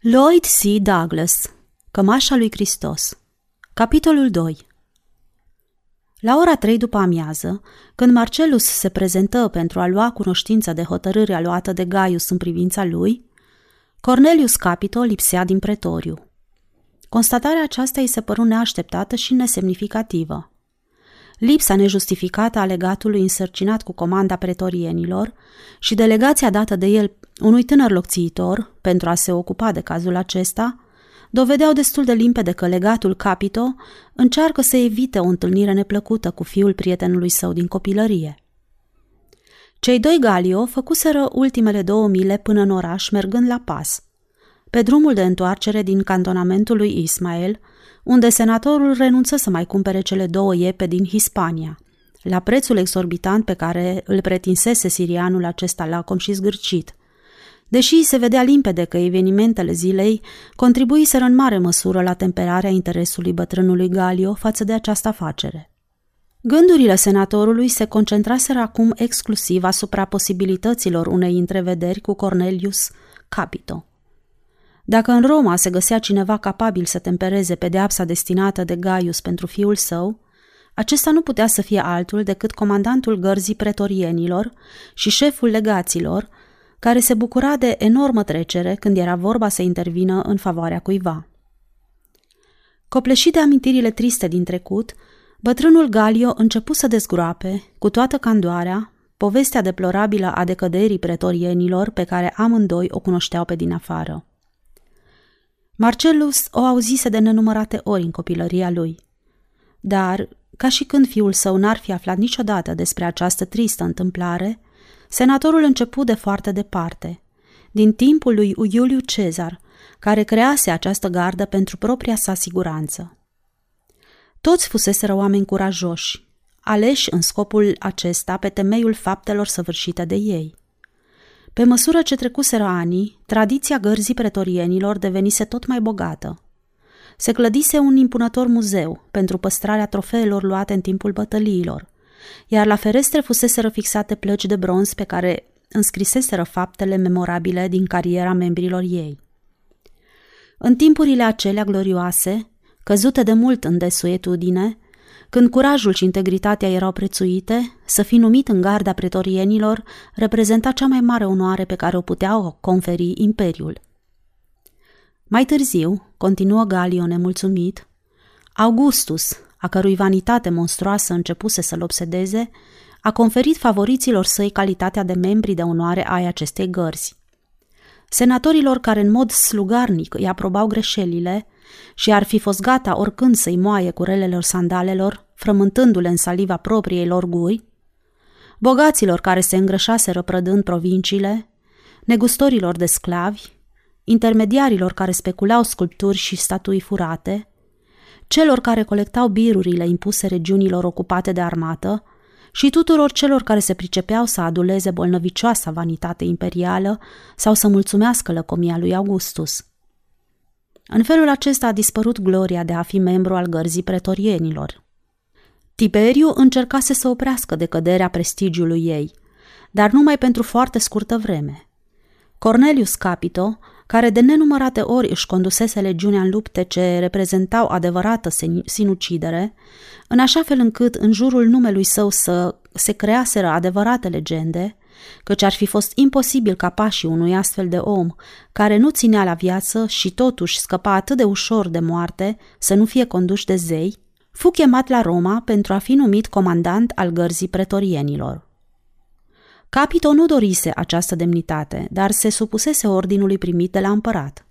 Lloyd C. Douglas Cămașa lui Hristos Capitolul 2 La ora trei după amiază, când Marcelus se prezentă pentru a lua cunoștință de hotărârea luată de Gaius în privința lui, Cornelius Capito lipsea din pretoriu. Constatarea aceasta îi se păru neașteptată și nesemnificativă. Lipsa nejustificată a legatului însărcinat cu comanda pretorienilor și delegația dată de el unui tânăr locțiitor pentru a se ocupa de cazul acesta, dovedeau destul de limpede că legatul Capito încearcă să evite o întâlnire neplăcută cu fiul prietenului său din copilărie. Cei doi Galio făcuseră ultimele două mile până în oraș, mergând la pas. Pe drumul de întoarcere din cantonamentul lui Ismael, unde senatorul renunță să mai cumpere cele două iepe din Hispania, la prețul exorbitant pe care îl pretinsese sirianul acesta lacom și zgârcit. Deși se vedea limpede că evenimentele zilei contribuiseră în mare măsură la temperarea interesului bătrânului Galio față de această afacere. Gândurile senatorului se concentraseră acum exclusiv asupra posibilităților unei întrevederi cu Cornelius Capito. Dacă în Roma se găsea cineva capabil să tempereze pedeapsa destinată de Gaius pentru fiul său, acesta nu putea să fie altul decât comandantul gărzii pretorienilor și șeful legaților, care se bucura de enormă trecere când era vorba să intervină în favoarea cuiva. Copleșit de amintirile triste din trecut, bătrânul Galio începu să dezgroape, cu toată candoarea, povestea deplorabilă a decăderii pretorienilor pe care amândoi o cunoșteau pe din afară. Marcellus o auzise de nenumărate ori în copilăria lui. Dar, ca și când fiul său n-ar fi aflat niciodată despre această tristă întâmplare, senatorul începu de foarte departe, din timpul lui Iuliu Cezar, care crease această gardă pentru propria sa siguranță. Toți fuseseră oameni curajoși, aleși în scopul acesta pe temeiul faptelor săvârșite de ei. Pe măsură ce trecuseră anii, tradiția gărzii pretorienilor devenise tot mai bogată. Se clădise un impunător muzeu pentru păstrarea trofeelor luate în timpul bătăliilor, iar la ferestre fuseseră fixate plăci de bronz pe care înscriseseră faptele memorabile din cariera membrilor ei. În timpurile acelea glorioase, căzute de mult în desuetudine, când curajul și integritatea erau prețuite, să fi numit în garda pretorienilor reprezenta cea mai mare onoare pe care o putea conferi imperiul. Mai târziu, continuă Galio nemulțumit, Augustus, a cărui vanitate monstruoasă începuse să-l obsedeze, a conferit favoriților săi calitatea de membri de onoare ai acestei gărzi. Senatorilor care în mod slugarnic îi aprobau greșelile, și ar fi fost gata oricând să-i moaie cu relelor sandalelor, frământându-le în saliva propriei lor guri, bogaților care se îngrășaseră prădând provinciile, negustorilor de sclavi, intermediarilor care speculau sculpturi și statui furate, celor care colectau birurile impuse regiunilor ocupate de armată și tuturor celor care se pricepeau să aduleze bolnăvicioasa vanitate imperială sau să mulțumească lăcomia lui Augustus. În felul acesta a dispărut gloria de a fi membru al gărzii pretorienilor. Tiberiu încercase să oprească decăderea prestigiului ei, dar numai pentru foarte scurtă vreme. Cornelius Capito, care de nenumărate ori își condusese legiunea în lupte ce reprezentau adevărată sinucidere, în așa fel încât în jurul numelui său să se creaseră adevărate legende, căci ar fi fost imposibil ca pașii unui astfel de om, care nu ținea la viață și totuși scăpa atât de ușor de moarte, să nu fie conduși de zei, fu chemat la Roma pentru a fi numit comandant al gărzii pretorienilor. Capito nu dorise această demnitate, dar se supusese ordinului primit de la împărat.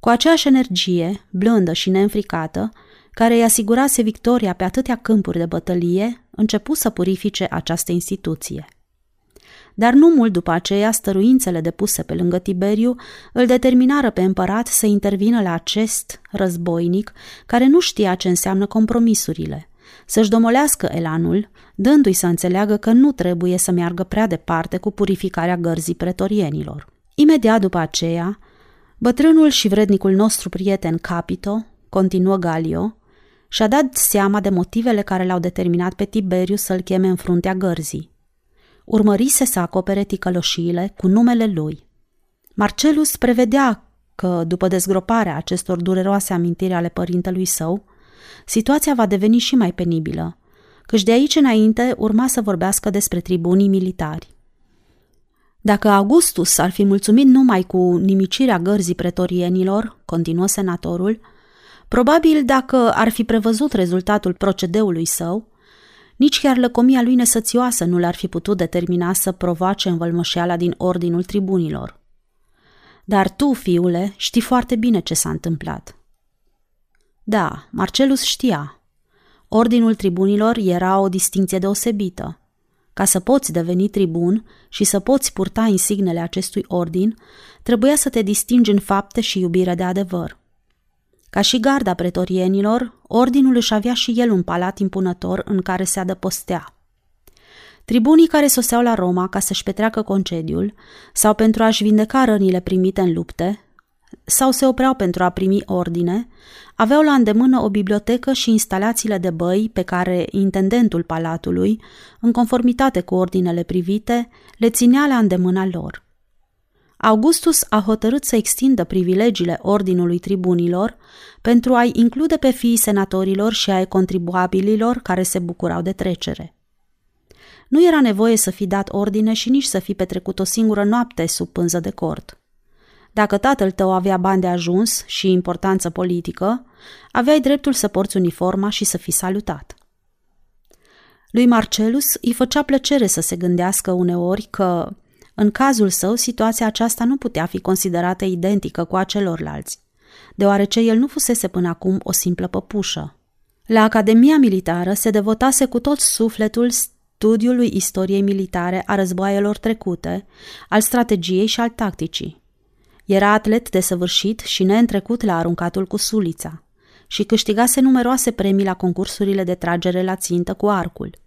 Cu aceeași energie, blândă și neînfricată, care îi asigurase victoria pe atâtea câmpuri de bătălie, începu să purifice această instituție – dar nu mult după aceea stăruințele depuse pe lângă Tiberiu îl determinară pe împărat să intervină la acest războinic care nu știa ce înseamnă compromisurile, să-și domolească elanul, dându-i să înțeleagă că nu trebuie să meargă prea departe cu purificarea gărzii pretorienilor. Imediat după aceea, bătrânul și vrednicul nostru prieten Capito, continuă Galio, și-a dat seama de motivele care l-au determinat pe Tiberiu să-l cheme în fruntea gărzii urmărise să acopere ticăloșiile cu numele lui. Marcelus prevedea că, după dezgroparea acestor dureroase amintiri ale părintelui său, situația va deveni și mai penibilă, căci de aici înainte urma să vorbească despre tribunii militari. Dacă Augustus ar fi mulțumit numai cu nimicirea gărzii pretorienilor, continuă senatorul, probabil dacă ar fi prevăzut rezultatul procedeului său, nici chiar lăcomia lui nesățioasă nu l-ar fi putut determina să provoace învălmășeala din ordinul tribunilor. Dar tu, fiule, știi foarte bine ce s-a întâmplat. Da, Marcelus știa. Ordinul tribunilor era o distinție deosebită. Ca să poți deveni tribun și să poți purta insignele acestui ordin, trebuia să te distingi în fapte și iubire de adevăr. Ca și garda pretorienilor, ordinul își avea și el un palat impunător în care se adăpostea. Tribunii care soseau la Roma ca să-și petreacă concediul sau pentru a-și vindeca rănile primite în lupte, sau se opreau pentru a primi ordine, aveau la îndemână o bibliotecă și instalațiile de băi pe care intendentul palatului, în conformitate cu ordinele privite, le ținea la îndemâna lor. Augustus a hotărât să extindă privilegiile ordinului tribunilor pentru a-i include pe fiii senatorilor și ai contribuabililor care se bucurau de trecere. Nu era nevoie să fi dat ordine și nici să fi petrecut o singură noapte sub pânză de cort. Dacă tatăl tău avea bani de ajuns și importanță politică, aveai dreptul să porți uniforma și să fii salutat. Lui Marcelus îi făcea plăcere să se gândească uneori că, în cazul său, situația aceasta nu putea fi considerată identică cu a celorlalți, deoarece el nu fusese până acum o simplă păpușă. La Academia Militară se devotase cu tot sufletul studiului istoriei militare a războaielor trecute, al strategiei și al tacticii. Era atlet desăvârșit și neîntrecut la aruncatul cu sulița și câștigase numeroase premii la concursurile de tragere la țintă cu arcul.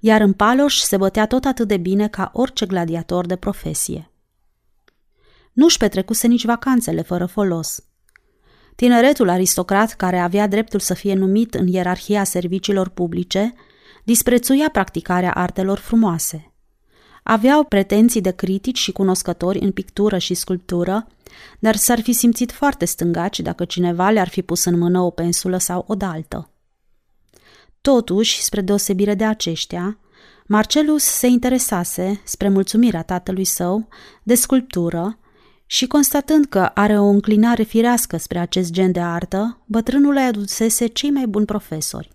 Iar în Paloș se bătea tot atât de bine ca orice gladiator de profesie. Nu-și petrecuse nici vacanțele fără folos. Tineretul aristocrat care avea dreptul să fie numit în ierarhia serviciilor publice disprețuia practicarea artelor frumoase – Aveau pretenții de critici și cunoscători în pictură și sculptură, dar s-ar fi simțit foarte stângaci dacă cineva le-ar fi pus în mână o pensulă sau o daltă. Totuși, spre deosebire de aceștia, Marcelus se interesase, spre mulțumirea tatălui său, de sculptură și constatând că are o înclinare firească spre acest gen de artă, bătrânul îi adusese cei mai buni profesori.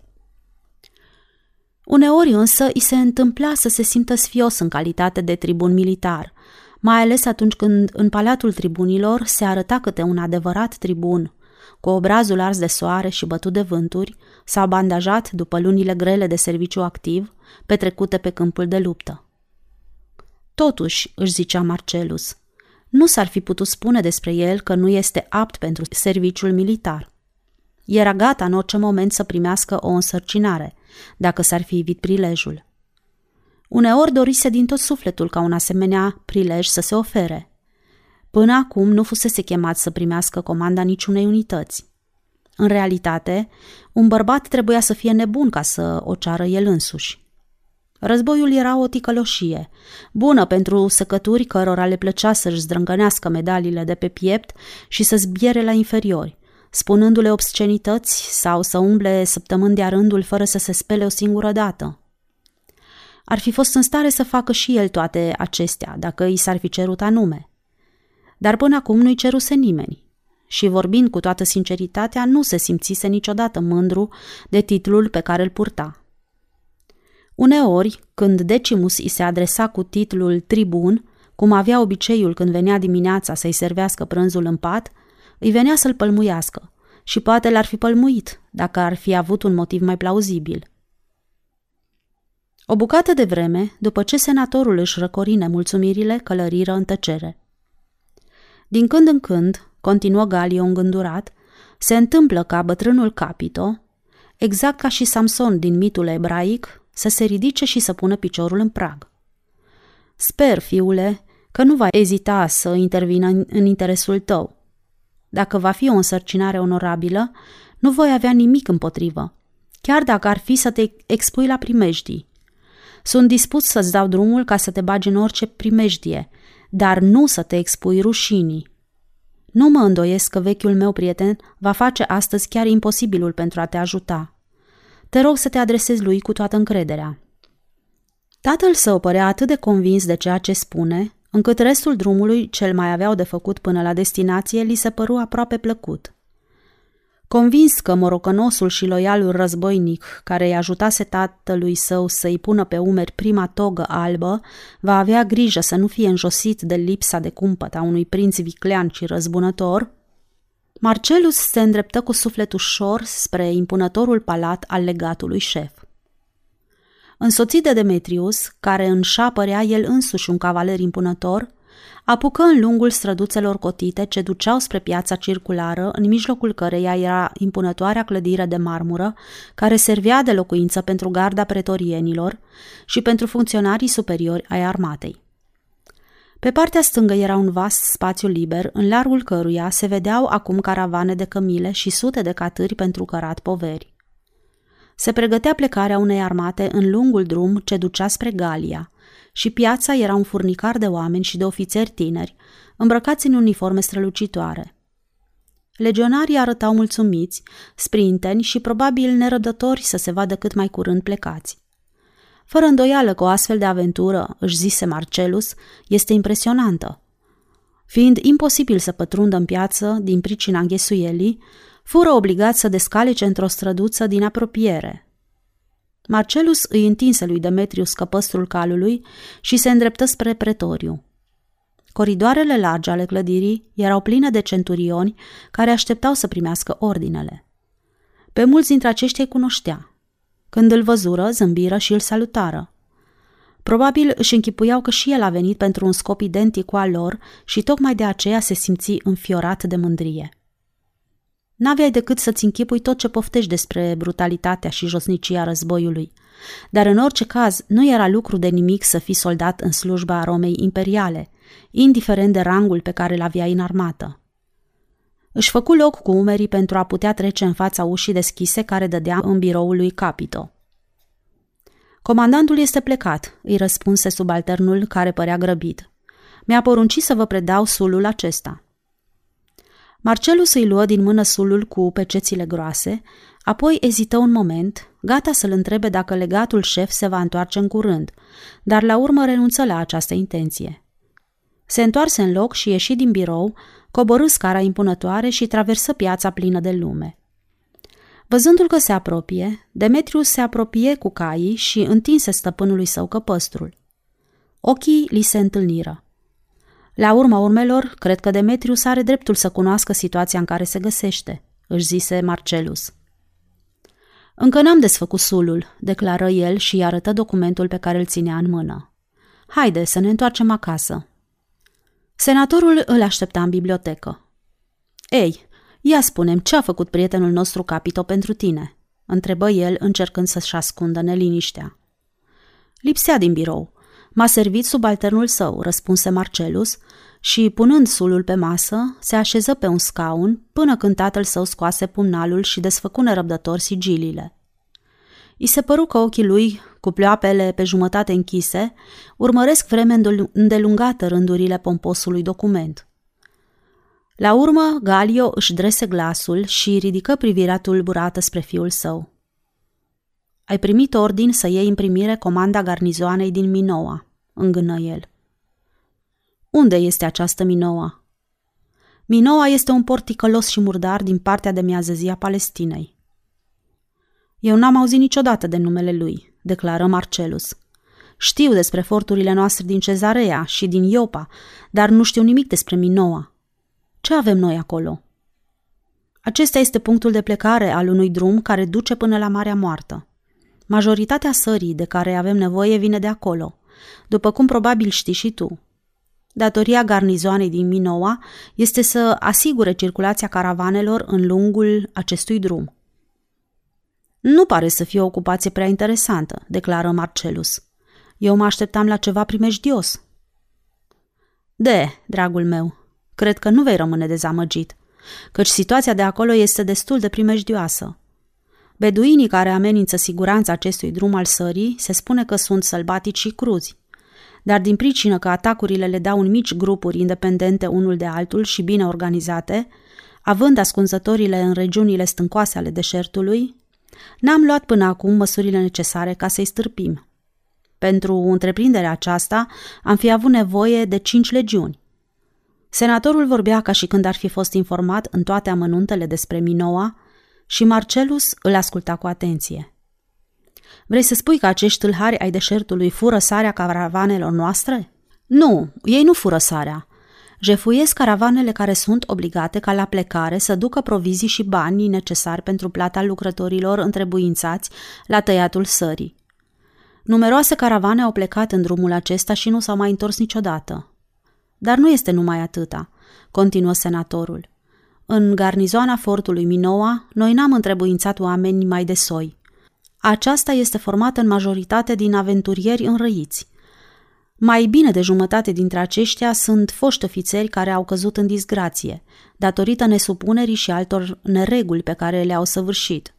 Uneori însă îi se întâmpla să se simtă sfios în calitate de tribun militar, mai ales atunci când în palatul tribunilor se arăta câte un adevărat tribun, cu obrazul ars de soare și bătut de vânturi, sau bandajat după lunile grele de serviciu activ, petrecute pe câmpul de luptă. Totuși, își zicea Marcelus, nu s-ar fi putut spune despre el că nu este apt pentru serviciul militar. Era gata în orice moment să primească o însărcinare, dacă s-ar fi evit prilejul. Uneori dorise din tot sufletul ca un asemenea prilej să se ofere. Până acum nu fusese chemat să primească comanda niciunei unități. În realitate, un bărbat trebuia să fie nebun ca să o ceară el însuși. Războiul era o ticăloșie, bună pentru săcături cărora le plăcea să-și zdrângănească medaliile de pe piept și să zbiere la inferiori, spunându-le obscenități sau să umble săptămâni de rândul fără să se spele o singură dată. Ar fi fost în stare să facă și el toate acestea, dacă i s-ar fi cerut anume. Dar până acum nu-i ceruse nimeni și vorbind cu toată sinceritatea, nu se simțise niciodată mândru de titlul pe care îl purta. Uneori, când Decimus îi se adresa cu titlul tribun, cum avea obiceiul când venea dimineața să-i servească prânzul în pat, îi venea să-l pălmuiască și poate l-ar fi pălmuit dacă ar fi avut un motiv mai plauzibil. O bucată de vreme, după ce senatorul își răcorine mulțumirile, călăriră în tăcere. Din când în când, continuă Galio îngândurat, se întâmplă ca bătrânul Capito, exact ca și Samson din mitul ebraic, să se ridice și să pună piciorul în prag. Sper, fiule, că nu va ezita să intervină în interesul tău, dacă va fi o însărcinare onorabilă, nu voi avea nimic împotrivă, chiar dacă ar fi să te expui la primejdii. Sunt dispus să-ți dau drumul ca să te bagi în orice primejdie, dar nu să te expui rușinii. Nu mă îndoiesc că vechiul meu prieten va face astăzi chiar imposibilul pentru a te ajuta. Te rog să te adresezi lui cu toată încrederea. Tatăl său părea atât de convins de ceea ce spune, încât restul drumului cel mai aveau de făcut până la destinație li se păru aproape plăcut. Convins că morocănosul și loialul războinic, care îi ajutase tatălui său să-i pună pe umeri prima togă albă, va avea grijă să nu fie înjosit de lipsa de cumpăt a unui prinț viclean și răzbunător, Marcelus se îndreptă cu suflet ușor spre impunătorul palat al legatului șef. Însoțit de Demetrius, care în părea el însuși un cavaler impunător, apucă în lungul străduțelor cotite ce duceau spre piața circulară, în mijlocul căreia era impunătoarea clădire de marmură, care servea de locuință pentru garda pretorienilor și pentru funcționarii superiori ai armatei. Pe partea stângă era un vast spațiu liber, în largul căruia se vedeau acum caravane de cămile și sute de catâri pentru cărat poveri. Se pregătea plecarea unei armate în lungul drum ce ducea spre Galia și piața era un furnicar de oameni și de ofițeri tineri, îmbrăcați în uniforme strălucitoare. Legionarii arătau mulțumiți, sprinteni și probabil nerăbdători să se vadă cât mai curând plecați. Fără îndoială că o astfel de aventură, își zise Marcelus, este impresionantă. Fiind imposibil să pătrundă în piață din pricina înghesuielii, fură obligați să descalece într-o străduță din apropiere. Marcelus îi întinse lui Demetrius căpăstrul calului și se îndreptă spre pretoriu. Coridoarele largi ale clădirii erau pline de centurioni care așteptau să primească ordinele. Pe mulți dintre aceștia îi cunoștea. Când îl văzură, zâmbiră și îl salutară. Probabil își închipuiau că și el a venit pentru un scop identic cu al lor și tocmai de aceea se simți înfiorat de mândrie. N-aveai decât să-ți închipui tot ce poftești despre brutalitatea și josnicia războiului. Dar în orice caz, nu era lucru de nimic să fii soldat în slujba Romei imperiale, indiferent de rangul pe care l aveai în armată. Își făcu loc cu umerii pentru a putea trece în fața ușii deschise care dădea în biroul lui Capito. Comandantul este plecat, îi răspunse subalternul care părea grăbit. Mi-a poruncit să vă predau sulul acesta. Marcelus îi luă din mână sulul cu pecețile groase, apoi ezită un moment, gata să-l întrebe dacă legatul șef se va întoarce în curând, dar la urmă renunță la această intenție. Se întoarse în loc și ieși din birou, coborâ scara impunătoare și traversă piața plină de lume. Văzându-l că se apropie, Demetrius se apropie cu caii și întinse stăpânului său căpăstrul. Ochii li se întâlniră. La urma urmelor, cred că Demetrius are dreptul să cunoască situația în care se găsește, își zise Marcelus. Încă n-am desfăcut sulul, declară el și îi arătă documentul pe care îl ținea în mână. Haide să ne întoarcem acasă. Senatorul îl aștepta în bibliotecă. Ei, ia spunem ce a făcut prietenul nostru Capito pentru tine, întrebă el încercând să-și ascundă neliniștea. Lipsea din birou. M-a servit subalternul său, răspunse Marcelus, și, punând sulul pe masă, se așeză pe un scaun până când tatăl său scoase pumnalul și desfăcu nerăbdător sigiliile. I se păru că ochii lui, cu pleoapele pe jumătate închise, urmăresc vreme îndelungată rândurile pomposului document. La urmă, Galio își drese glasul și ridică privirea tulburată spre fiul său. Ai primit ordin să iei în primire comanda garnizoanei din Minoa, îngână el. Unde este această Minoa? Minoa este un port ticălos și murdar din partea de miază zi a Palestinei. Eu n-am auzit niciodată de numele lui, declară Marcelus. Știu despre forturile noastre din Cezarea și din Iopa, dar nu știu nimic despre Minoa. Ce avem noi acolo? Acesta este punctul de plecare al unui drum care duce până la Marea Moartă. Majoritatea sării de care avem nevoie vine de acolo, după cum probabil știi și tu. Datoria garnizoanei din Minoa este să asigure circulația caravanelor în lungul acestui drum. Nu pare să fie o ocupație prea interesantă, declară Marcelus. Eu mă așteptam la ceva primejdios. De, dragul meu, cred că nu vei rămâne dezamăgit, căci situația de acolo este destul de primejdioasă. Beduinii care amenință siguranța acestui drum al sării se spune că sunt sălbatici și cruzi. dar din pricină că atacurile le dau în mici grupuri independente unul de altul și bine organizate, având ascunzătorile în regiunile stâncoase ale deșertului, n-am luat până acum măsurile necesare ca să-i stârpim. Pentru întreprinderea aceasta am fi avut nevoie de cinci legiuni. Senatorul vorbea ca și când ar fi fost informat în toate amănuntele despre Minoa și Marcelus îl asculta cu atenție. Vrei să spui că acești tâlhari ai deșertului fură sarea caravanelor noastre? Nu, ei nu fură sarea. Jefuiesc caravanele care sunt obligate ca la plecare să ducă provizii și banii necesari pentru plata lucrătorilor întrebuințați la tăiatul sării. Numeroase caravane au plecat în drumul acesta și nu s-au mai întors niciodată. Dar nu este numai atâta, continuă senatorul. În garnizoana fortului Minoa, noi n-am întrebuințat oameni mai de soi. Aceasta este formată în majoritate din aventurieri înrăiți. Mai bine de jumătate dintre aceștia sunt foști ofițeri care au căzut în disgrație, datorită nesupunerii și altor nereguli pe care le-au săvârșit.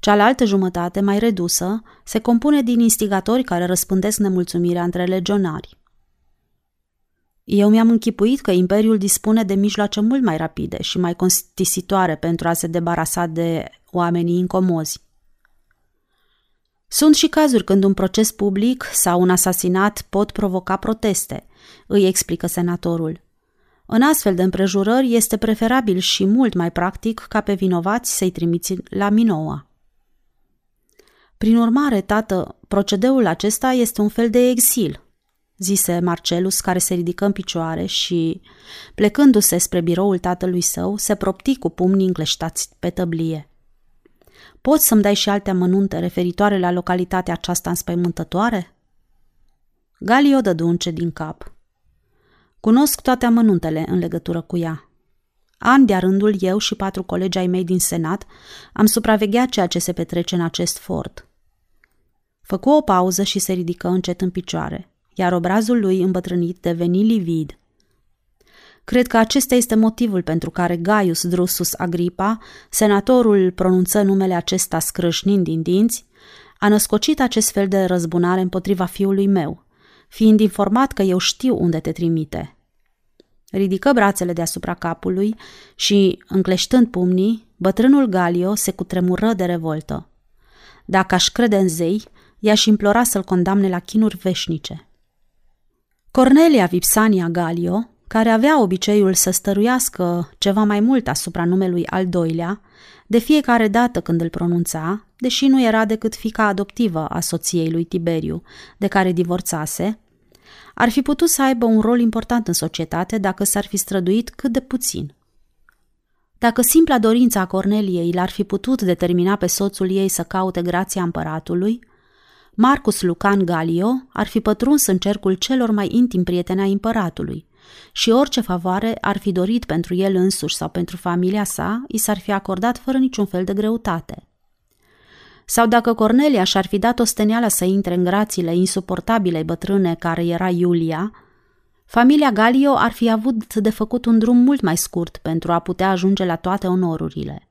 Cealaltă jumătate, mai redusă, se compune din instigatori care răspândesc nemulțumirea între legionari. Eu mi-am închipuit că Imperiul dispune de mijloace mult mai rapide și mai constisitoare pentru a se debarasa de oamenii incomozi. Sunt și cazuri când un proces public sau un asasinat pot provoca proteste, îi explică senatorul. În astfel de împrejurări este preferabil și mult mai practic ca pe vinovați să-i trimiți la Minoa. Prin urmare, tată, procedeul acesta este un fel de exil, zise Marcelus, care se ridică în picioare și, plecându-se spre biroul tatălui său, se propti cu pumnii încleștați pe tăblie. Poți să-mi dai și alte amănunte referitoare la localitatea aceasta înspăimântătoare? Galio dădu un din cap. Cunosc toate amănuntele în legătură cu ea. An de rândul eu și patru colegi ai mei din Senat am supravegheat ceea ce se petrece în acest fort. Făcu o pauză și se ridică încet în picioare, iar obrazul lui îmbătrânit deveni livid. Cred că acesta este motivul pentru care Gaius Drusus Agripa, senatorul pronunță numele acesta scrâșnind din dinți, a născocit acest fel de răzbunare împotriva fiului meu, fiind informat că eu știu unde te trimite. Ridică brațele deasupra capului și, încleștând pumnii, bătrânul Galio se cutremură de revoltă. Dacă aș crede în zei, i-aș implora să-l condamne la chinuri veșnice. Cornelia Vipsania Galio, care avea obiceiul să stăruiască ceva mai mult asupra numelui al doilea, de fiecare dată când îl pronunța, deși nu era decât fica adoptivă a soției lui Tiberiu, de care divorțase, ar fi putut să aibă un rol important în societate dacă s-ar fi străduit cât de puțin. Dacă simpla dorința a Corneliei l-ar fi putut determina pe soțul ei să caute grația împăratului, Marcus Lucan Galio ar fi pătruns în cercul celor mai intim prieteni ai împăratului și orice favoare ar fi dorit pentru el însuși sau pentru familia sa, i s-ar fi acordat fără niciun fel de greutate. Sau dacă Cornelia și-ar fi dat osteneala să intre în grațiile insuportabile bătrâne care era Iulia, familia Galio ar fi avut de făcut un drum mult mai scurt pentru a putea ajunge la toate onorurile.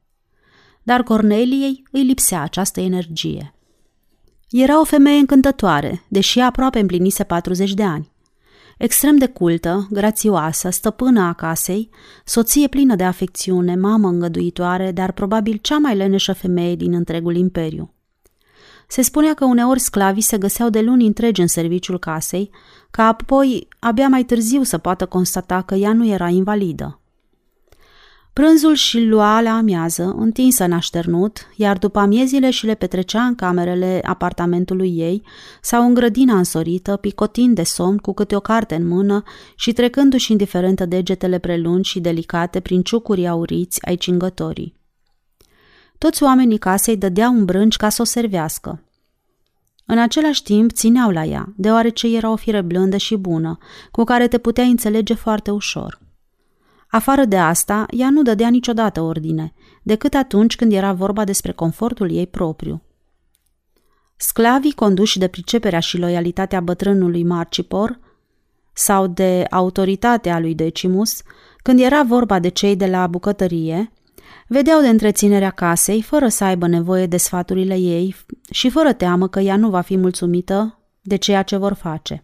Dar Corneliei îi lipsea această energie. Era o femeie încântătoare, deși aproape împlinise 40 de ani. Extrem de cultă, grațioasă, stăpână a casei, soție plină de afecțiune, mamă îngăduitoare, dar probabil cea mai leneșă femeie din întregul imperiu. Se spunea că uneori sclavii se găseau de luni întregi în serviciul casei, ca apoi abia mai târziu să poată constata că ea nu era invalidă. Prânzul și lua la amiază, întinsă în așternut, iar după amiezile și le petrecea în camerele apartamentului ei sau în grădina însorită, picotind de somn cu câte o carte în mână și trecându-și indiferentă degetele prelungi și delicate prin ciucuri auriți ai cingătorii. Toți oamenii casei dădeau un brânci ca să o servească. În același timp țineau la ea, deoarece era o fire blândă și bună, cu care te puteai înțelege foarte ușor – Afară de asta, ea nu dădea niciodată ordine, decât atunci când era vorba despre confortul ei propriu. Sclavii conduși de priceperea și loialitatea bătrânului Marcipor sau de autoritatea lui Decimus, când era vorba de cei de la bucătărie, vedeau de întreținerea casei fără să aibă nevoie de sfaturile ei și fără teamă că ea nu va fi mulțumită de ceea ce vor face.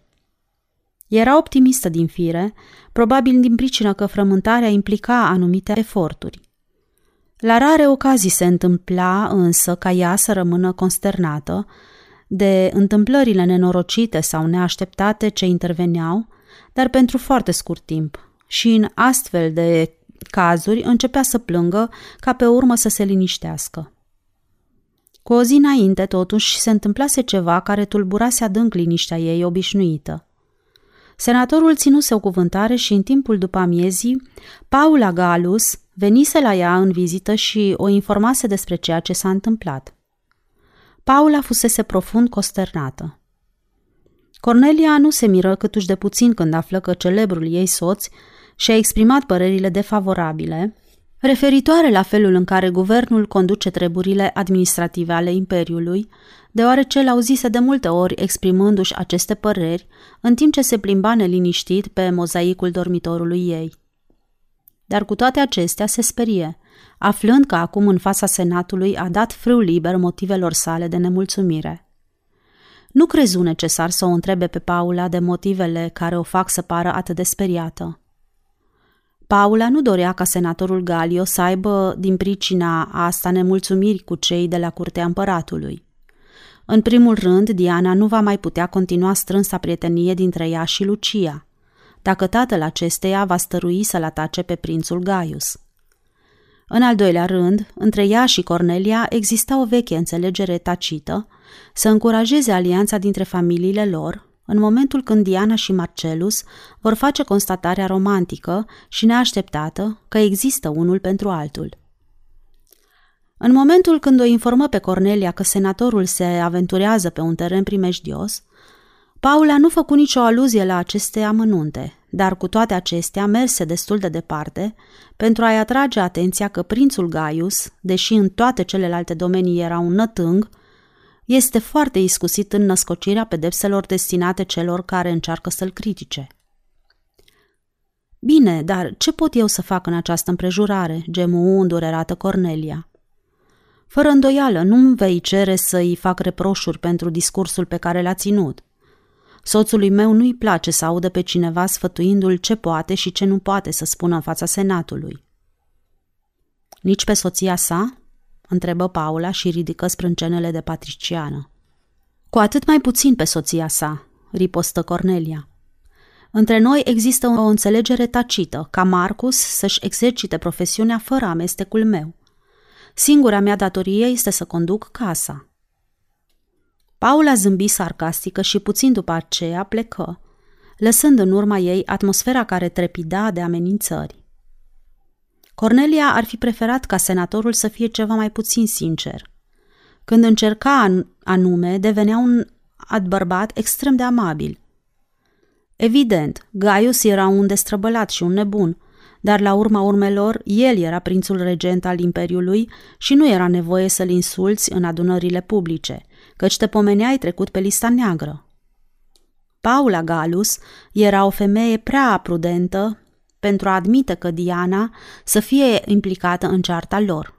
Era optimistă din fire, probabil din pricină că frământarea implica anumite eforturi. La rare ocazii se întâmpla însă ca ea să rămână consternată de întâmplările nenorocite sau neașteptate ce interveneau, dar pentru foarte scurt timp. Și în astfel de cazuri începea să plângă ca pe urmă să se liniștească. Cu o zi înainte, totuși, se întâmplase ceva care tulburase adânc liniștea ei obișnuită. Senatorul ținuse o cuvântare și în timpul după amiezii, Paula Galus venise la ea în vizită și o informase despre ceea ce s-a întâmplat. Paula fusese profund consternată. Cornelia nu se miră câtuși de puțin când află că celebrul ei soț și-a exprimat părerile defavorabile, referitoare la felul în care guvernul conduce treburile administrative ale Imperiului, deoarece l-auzise de multe ori exprimându-și aceste păreri, în timp ce se plimba neliniștit pe mozaicul dormitorului ei. Dar cu toate acestea se sperie, aflând că acum în fața senatului a dat frâu liber motivelor sale de nemulțumire. Nu crezu necesar să o întrebe pe Paula de motivele care o fac să pară atât de speriată. Paula nu dorea ca senatorul Galio să aibă din pricina asta nemulțumiri cu cei de la curtea împăratului. În primul rând, Diana nu va mai putea continua strânsa prietenie dintre ea și Lucia, dacă tatăl acesteia va stărui să-l atace pe prințul Gaius. În al doilea rând, între ea și Cornelia exista o veche înțelegere tacită să încurajeze alianța dintre familiile lor, în momentul când Diana și Marcelus vor face constatarea romantică și neașteptată că există unul pentru altul. În momentul când o informă pe Cornelia că senatorul se aventurează pe un teren primejdios, Paula nu făcu nicio aluzie la aceste amănunte, dar cu toate acestea merse destul de departe pentru a-i atrage atenția că prințul Gaius, deși în toate celelalte domenii era un nătâng, este foarte iscusit în născocirea pedepselor destinate celor care încearcă să-l critique. Bine, dar ce pot eu să fac în această împrejurare?" gemu îndurerată Cornelia. Fără îndoială, nu-mi vei cere să-i fac reproșuri pentru discursul pe care l-a ținut. Soțului meu nu-i place să audă pe cineva sfătuindu-l ce poate și ce nu poate să spună în fața senatului. Nici pe soția sa? Întrebă Paula și ridică sprâncenele de patriciană. Cu atât mai puțin pe soția sa, ripostă Cornelia. Între noi există o înțelegere tacită, ca Marcus să-și exercite profesiunea fără amestecul meu. Singura mea datorie este să conduc casa. Paula zâmbi sarcastică și puțin după aceea plecă, lăsând în urma ei atmosfera care trepida de amenințări. Cornelia ar fi preferat ca senatorul să fie ceva mai puțin sincer. Când încerca anume, devenea un bărbat extrem de amabil. Evident, Gaius era un destrăbălat și un nebun, dar la urma urmelor, el era prințul regent al Imperiului și nu era nevoie să-l insulți în adunările publice, căci te pomeneai trecut pe lista neagră. Paula Galus era o femeie prea prudentă pentru a admite că Diana să fie implicată în cearta lor.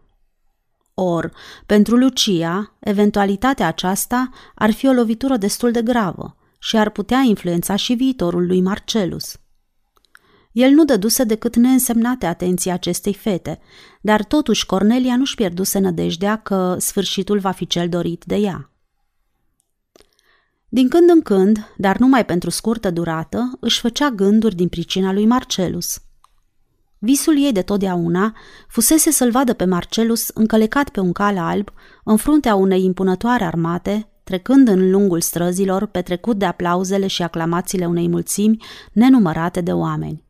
Or, pentru Lucia, eventualitatea aceasta ar fi o lovitură destul de gravă și ar putea influența și viitorul lui Marcelus. El nu dăduse decât neînsemnate atenții acestei fete, dar totuși Cornelia nu-și pierduse nădejdea că sfârșitul va fi cel dorit de ea. Din când în când, dar numai pentru scurtă durată, își făcea gânduri din pricina lui Marcelus. Visul ei de totdeauna fusese să-l vadă pe Marcelus încălecat pe un cal alb, în fruntea unei impunătoare armate, trecând în lungul străzilor, petrecut de aplauzele și aclamațiile unei mulțimi nenumărate de oameni.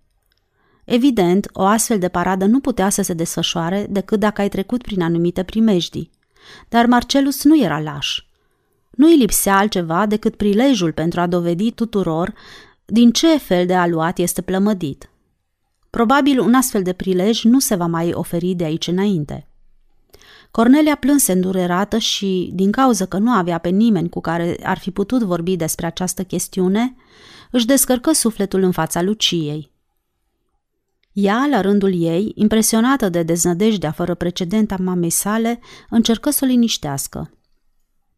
Evident, o astfel de paradă nu putea să se desfășoare decât dacă ai trecut prin anumite primejdii. Dar Marcelus nu era laș. Nu îi lipsea altceva decât prilejul pentru a dovedi tuturor din ce fel de aluat este plămădit. Probabil un astfel de prilej nu se va mai oferi de aici înainte. Cornelia plânse îndurerată și, din cauza că nu avea pe nimeni cu care ar fi putut vorbi despre această chestiune, își descărcă sufletul în fața Luciei. Ea, la rândul ei, impresionată de deznădejdea fără precedent a mamei sale, încercă să o liniștească.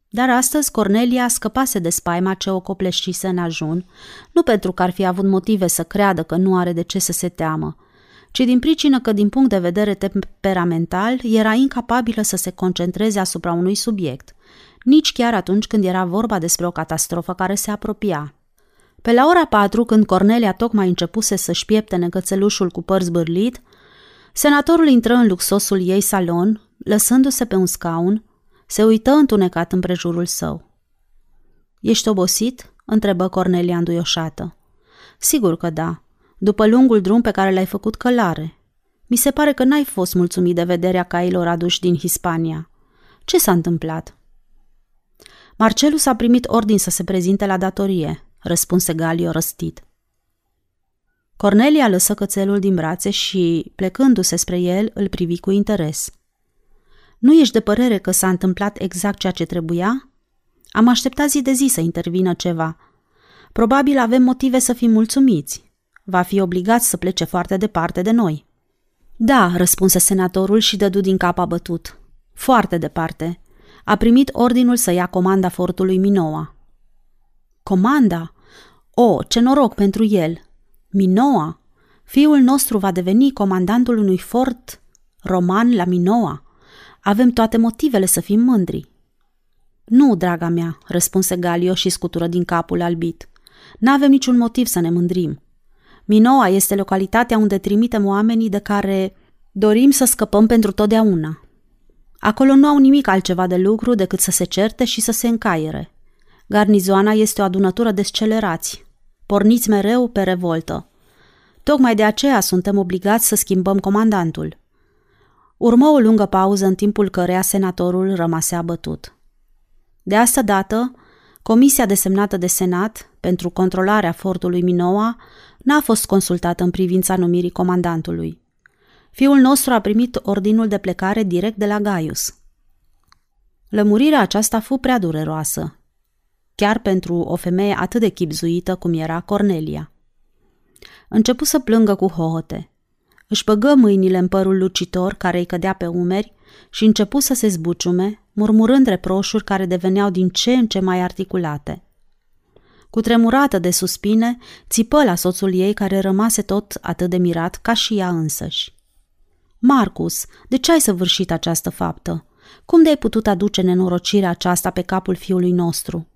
Dar astăzi Cornelia scăpase de spaima ce o copleșise în ajun, nu pentru că ar fi avut motive să creadă că nu are de ce să se teamă, ci din pricină că, din punct de vedere temperamental, era incapabilă să se concentreze asupra unui subiect, nici chiar atunci când era vorba despre o catastrofă care se apropia. Pe la ora patru, când Cornelia tocmai începuse să-și pieptene cățelușul cu păr zbârlit, senatorul intră în luxosul ei salon, lăsându-se pe un scaun, se uită întunecat împrejurul său. Ești obosit?" întrebă Cornelia înduioșată. Sigur că da, după lungul drum pe care l-ai făcut călare. Mi se pare că n-ai fost mulțumit de vederea cailor aduși din Hispania. Ce s-a întâmplat? Marcelus a primit ordin să se prezinte la datorie, răspunse Galio răstit. Cornelia lăsă cățelul din brațe și, plecându-se spre el, îl privi cu interes. Nu ești de părere că s-a întâmplat exact ceea ce trebuia? Am așteptat zi de zi să intervină ceva. Probabil avem motive să fim mulțumiți. Va fi obligat să plece foarte departe de noi. Da, răspunse senatorul și dădu din cap abătut. Foarte departe. A primit ordinul să ia comanda fortului Minoa. Comanda? O, ce noroc pentru el! Minoa? Fiul nostru va deveni comandantul unui fort roman la Minoa. Avem toate motivele să fim mândri. Nu, draga mea, răspunse Galio și scutură din capul albit. N-avem niciun motiv să ne mândrim. Minoa este localitatea unde trimitem oamenii de care dorim să scăpăm pentru totdeauna. Acolo nu au nimic altceva de lucru decât să se certe și să se încaiere. Garnizoana este o adunătură de scelerați, porniți mereu pe revoltă. Tocmai de aceea suntem obligați să schimbăm comandantul. Urmă o lungă pauză în timpul căreia senatorul rămase abătut. De asta dată, comisia desemnată de senat pentru controlarea fortului Minoa n-a fost consultată în privința numirii comandantului. Fiul nostru a primit ordinul de plecare direct de la Gaius. Lămurirea aceasta fu prea dureroasă, chiar pentru o femeie atât de chipzuită cum era Cornelia. Începu să plângă cu hohote. Își băgă mâinile în părul lucitor care îi cădea pe umeri și începu să se zbuciume, murmurând reproșuri care deveneau din ce în ce mai articulate. Cu tremurată de suspine, țipă la soțul ei care rămase tot atât de mirat ca și ea însăși. Marcus, de ce ai săvârșit această faptă? Cum de ai putut aduce nenorocirea aceasta pe capul fiului nostru?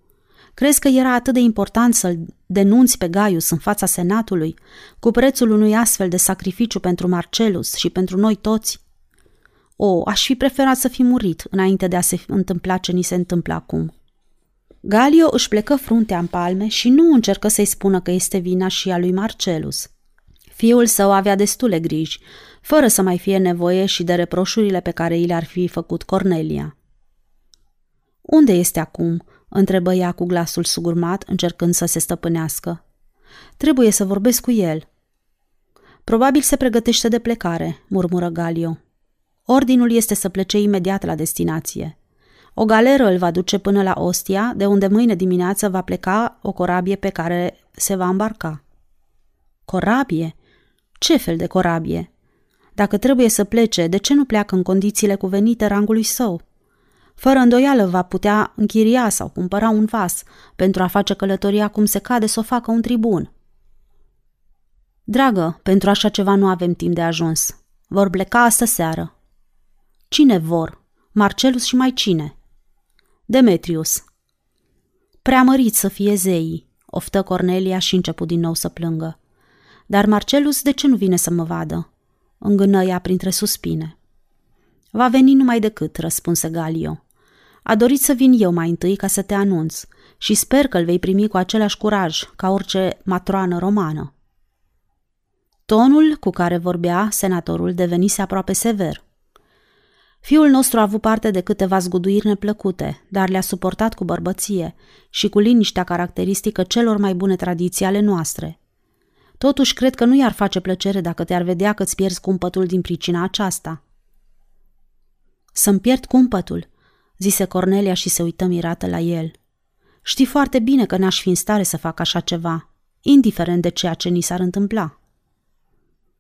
Crezi că era atât de important să-l denunți pe Gaius în fața senatului, cu prețul unui astfel de sacrificiu pentru Marcelus și pentru noi toți? O, aș fi preferat să fi murit înainte de a se întâmpla ce ni se întâmplă acum. Galio își plecă fruntea în palme și nu încercă să-i spună că este vina și a lui Marcelus. Fiul său avea destule griji, fără să mai fie nevoie și de reproșurile pe care i le-ar fi făcut Cornelia. Unde este acum?" Întrebă ea cu glasul sugurmat, încercând să se stăpânească. Trebuie să vorbesc cu el. Probabil se pregătește de plecare, murmură Galio. Ordinul este să plece imediat la destinație. O galeră îl va duce până la Ostia, de unde mâine dimineață va pleca o corabie pe care se va îmbarca. Corabie? Ce fel de corabie? Dacă trebuie să plece, de ce nu pleacă în condițiile cuvenite rangului său? Fără îndoială va putea închiria sau cumpăra un vas pentru a face călătoria cum se cade să o facă un tribun. Dragă, pentru așa ceva nu avem timp de ajuns. Vor pleca astă seară. Cine vor? Marcelus și mai cine? Demetrius. Preamărit să fie zeii, oftă Cornelia și început din nou să plângă. Dar Marcelus de ce nu vine să mă vadă? Îngână ea printre suspine. Va veni numai decât, răspunse Galio. A dorit să vin eu mai întâi ca să te anunț și sper că îl vei primi cu același curaj ca orice matroană romană. Tonul cu care vorbea senatorul devenise aproape sever. Fiul nostru a avut parte de câteva zguduiri neplăcute, dar le-a suportat cu bărbăție și cu liniștea caracteristică celor mai bune tradiții ale noastre. Totuși, cred că nu i-ar face plăcere dacă te-ar vedea că îți pierzi cumpătul din pricina aceasta. Să-mi pierd cumpătul, zise Cornelia și se uită mirată la el. Știi foarte bine că n-aș fi în stare să fac așa ceva, indiferent de ceea ce ni s-ar întâmpla.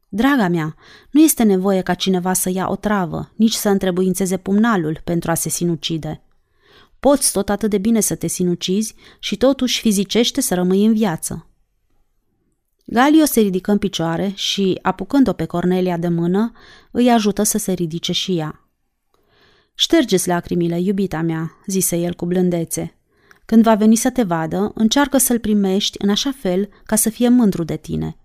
Draga mea, nu este nevoie ca cineva să ia o travă, nici să întrebuințeze pumnalul pentru a se sinucide. Poți tot atât de bine să te sinucizi și totuși fizicește să rămâi în viață. Galio se ridică în picioare și, apucând-o pe Cornelia de mână, îi ajută să se ridice și ea. Ștergeți lacrimile, iubita mea, zise el cu blândețe. Când va veni să te vadă, încearcă să-l primești în așa fel ca să fie mândru de tine.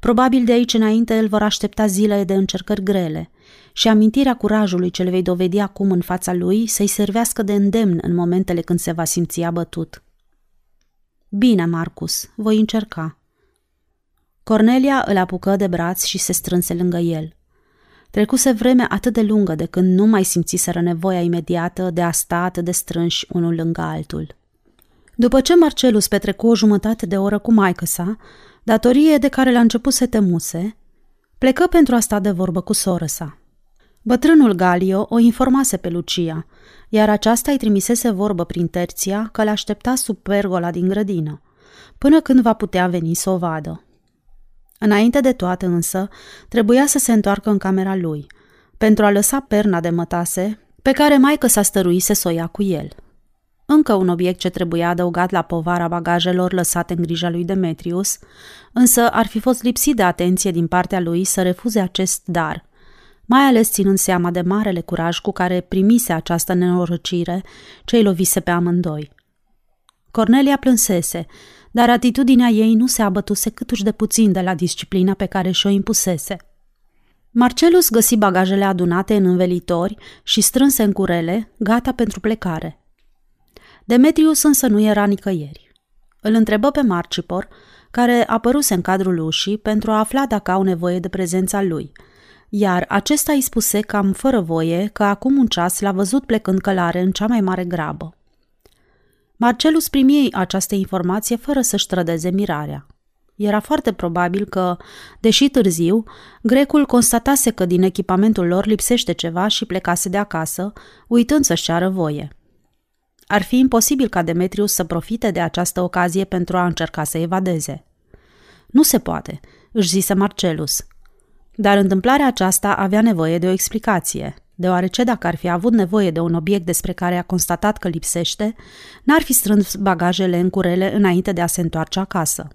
Probabil de aici înainte îl vor aștepta zile de încercări grele și amintirea curajului ce le vei dovedi acum în fața lui să-i servească de îndemn în momentele când se va simți abătut. Bine, Marcus, voi încerca. Cornelia îl apucă de braț și se strânse lângă el. Trecuse vreme atât de lungă de când nu mai simțiseră nevoia imediată de a sta atât de strânși unul lângă altul. După ce Marcelus petrecu o jumătate de oră cu maică sa, datorie de care la început se temuse, plecă pentru a sta de vorbă cu soră sa. Bătrânul Galio o informase pe Lucia, iar aceasta îi trimisese vorbă prin terția că l-aștepta sub pergola din grădină, până când va putea veni să o vadă. Înainte de toate însă, trebuia să se întoarcă în camera lui, pentru a lăsa perna de mătase pe care maică s-a stăruise să o ia cu el. Încă un obiect ce trebuia adăugat la povara bagajelor lăsate în grija lui Demetrius, însă ar fi fost lipsit de atenție din partea lui să refuze acest dar, mai ales ținând seama de marele curaj cu care primise această nenorăcire ce îi lovise pe amândoi. Cornelia plânsese, dar atitudinea ei nu se abătuse câtuși de puțin de la disciplina pe care și-o impusese. Marcelus găsi bagajele adunate în învelitori și strânse în curele, gata pentru plecare. Demetrius însă nu era nicăieri. Îl întrebă pe Marcipor, care apăruse în cadrul ușii pentru a afla dacă au nevoie de prezența lui, iar acesta îi spuse cam fără voie că acum un ceas l-a văzut plecând călare în cea mai mare grabă. Marcelus primi această informație fără să-și trădeze mirarea. Era foarte probabil că, deși târziu, grecul constatase că din echipamentul lor lipsește ceva și plecase de acasă, uitând să-și ceară voie. Ar fi imposibil ca Demetrius să profite de această ocazie pentru a încerca să evadeze. Nu se poate, își zise Marcelus. Dar întâmplarea aceasta avea nevoie de o explicație – deoarece dacă ar fi avut nevoie de un obiect despre care a constatat că lipsește, n-ar fi strâns bagajele în curele înainte de a se întoarce acasă.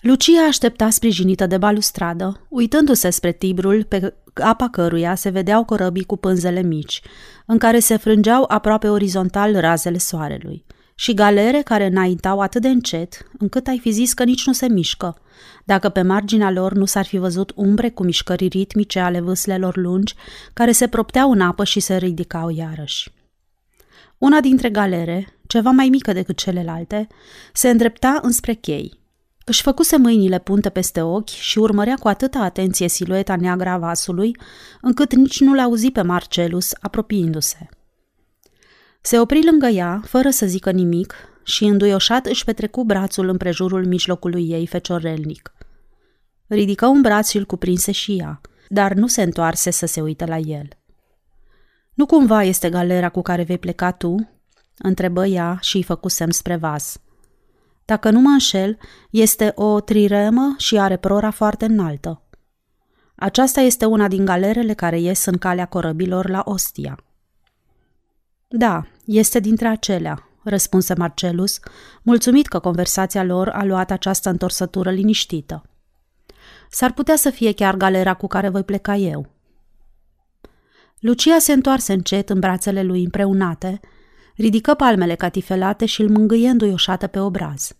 Lucia aștepta sprijinită de balustradă, uitându-se spre Tibrul, pe apa căruia se vedeau corăbii cu pânzele mici, în care se frângeau aproape orizontal razele soarelui, și galere care înaintau atât de încet, încât ai fi zis că nici nu se mișcă, dacă pe marginea lor nu s-ar fi văzut umbre cu mișcări ritmice ale vâslelor lungi, care se propteau în apă și se ridicau iarăși. Una dintre galere, ceva mai mică decât celelalte, se îndrepta înspre chei. Își făcuse mâinile punte peste ochi și urmărea cu atâta atenție silueta neagră a vasului, încât nici nu l-auzi pe Marcelus apropiindu-se. Se opri lângă ea, fără să zică nimic, și înduioșat își petrecu brațul împrejurul mijlocului ei feciorelnic. Ridică un braț și îl cuprinse și ea, dar nu se întoarse să se uite la el. Nu cumva este galera cu care vei pleca tu?" întrebă ea și îi făcu semn spre vas. Dacă nu mă înșel, este o triremă și are prora foarte înaltă. Aceasta este una din galerele care ies în calea corăbilor la Ostia. Da, este dintre acelea, răspunse Marcelus, mulțumit că conversația lor a luat această întorsătură liniștită. S-ar putea să fie chiar galera cu care voi pleca eu. Lucia se întoarse încet în brațele lui împreunate, ridică palmele catifelate și îl mângâie înduioșată pe obraz.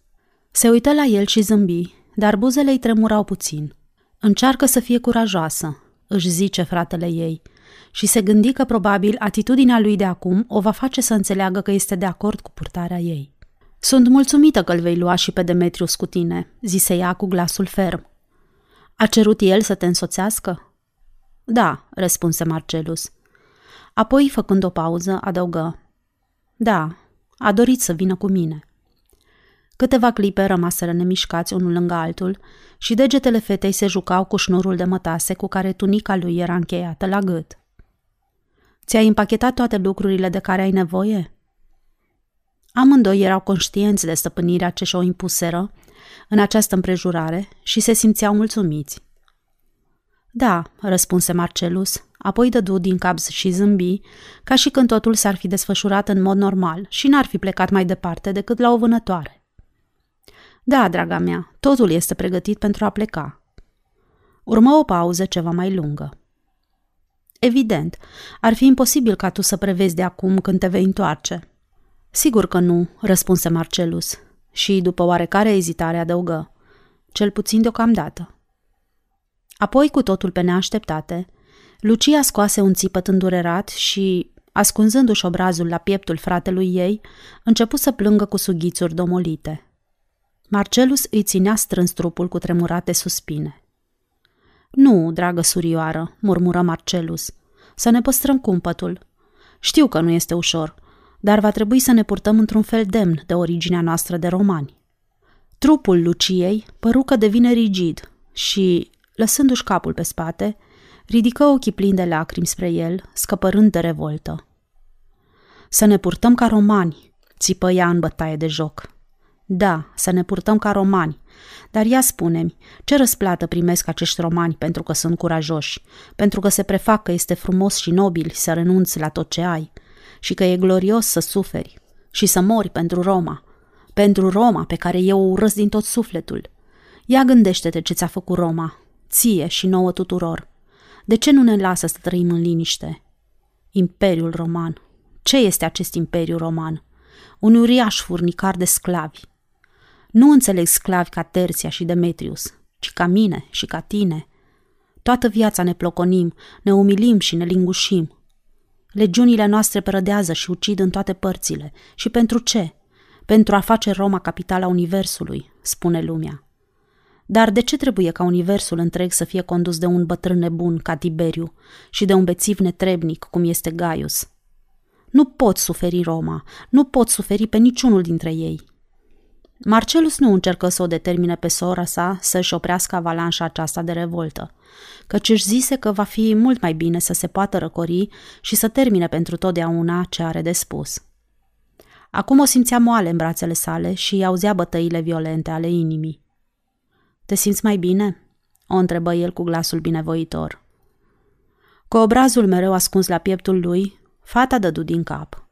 Se uită la el și zâmbi, dar buzele îi tremurau puțin. Încearcă să fie curajoasă, își zice fratele ei, și se gândi că probabil atitudinea lui de acum o va face să înțeleagă că este de acord cu purtarea ei. Sunt mulțumită că îl vei lua și pe Demetrius cu tine, zise ea cu glasul ferm. A cerut el să te însoțească? Da, răspunse Marcelus. Apoi, făcând o pauză, adăugă. Da, a dorit să vină cu mine. Câteva clipe rămaseră nemișcați unul lângă altul și degetele fetei se jucau cu șnurul de mătase cu care tunica lui era încheiată la gât. Ți-ai împachetat toate lucrurile de care ai nevoie? Amândoi erau conștienți de stăpânirea ce și-o impuseră în această împrejurare și se simțeau mulțumiți. Da, răspunse Marcelus, apoi dădu din cap și zâmbi, ca și când totul s-ar fi desfășurat în mod normal și n-ar fi plecat mai departe decât la o vânătoare. Da, draga mea, totul este pregătit pentru a pleca. Urmă o pauză ceva mai lungă. Evident, ar fi imposibil ca tu să prevezi de acum când te vei întoarce. Sigur că nu, răspunse Marcelus și, după oarecare ezitare, adăugă. Cel puțin deocamdată. Apoi, cu totul pe neașteptate, Lucia scoase un țipăt îndurerat și, ascunzându-și obrazul la pieptul fratelui ei, începu să plângă cu sughițuri domolite. Marcelus îi ținea strâns trupul cu tremurate suspine. Nu, dragă surioară, murmură Marcelus, să ne păstrăm cumpătul. Știu că nu este ușor, dar va trebui să ne purtăm într-un fel demn de originea noastră de romani. Trupul Luciei păru că devine rigid și, lăsându-și capul pe spate, ridică ochii plini de lacrimi spre el, scăpărând de revoltă. Să ne purtăm ca romani, țipă ea în bătaie de joc. Da, să ne purtăm ca romani, dar ia spune-mi, ce răsplată primesc acești romani pentru că sunt curajoși, pentru că se prefac că este frumos și nobil să renunți la tot ce ai și că e glorios să suferi și să mori pentru Roma, pentru Roma pe care eu o urăsc din tot sufletul. Ia gândește-te ce ți-a făcut Roma, ție și nouă tuturor. De ce nu ne lasă să trăim în liniște? Imperiul Roman. Ce este acest Imperiu Roman? Un uriaș furnicar de sclavi. Nu înțeleg sclavi ca Terția și Demetrius, ci ca mine și ca tine. Toată viața ne ploconim, ne umilim și ne lingușim. Legiunile noastre prădează și ucid în toate părțile. Și pentru ce? Pentru a face Roma capitala Universului, spune lumea. Dar de ce trebuie ca universul întreg să fie condus de un bătrân nebun ca Tiberiu și de un bețiv netrebnic cum este Gaius? Nu pot suferi Roma, nu pot suferi pe niciunul dintre ei. Marcelus nu încercă să o determine pe sora sa să-și oprească avalanșa aceasta de revoltă, căci își zise că va fi mult mai bine să se poată răcori și să termine pentru totdeauna ce are de spus. Acum o simțea moale în brațele sale și auzea bătăile violente ale inimii. Te simți mai bine?" o întrebă el cu glasul binevoitor. Cu obrazul mereu ascuns la pieptul lui, fata dădu din cap.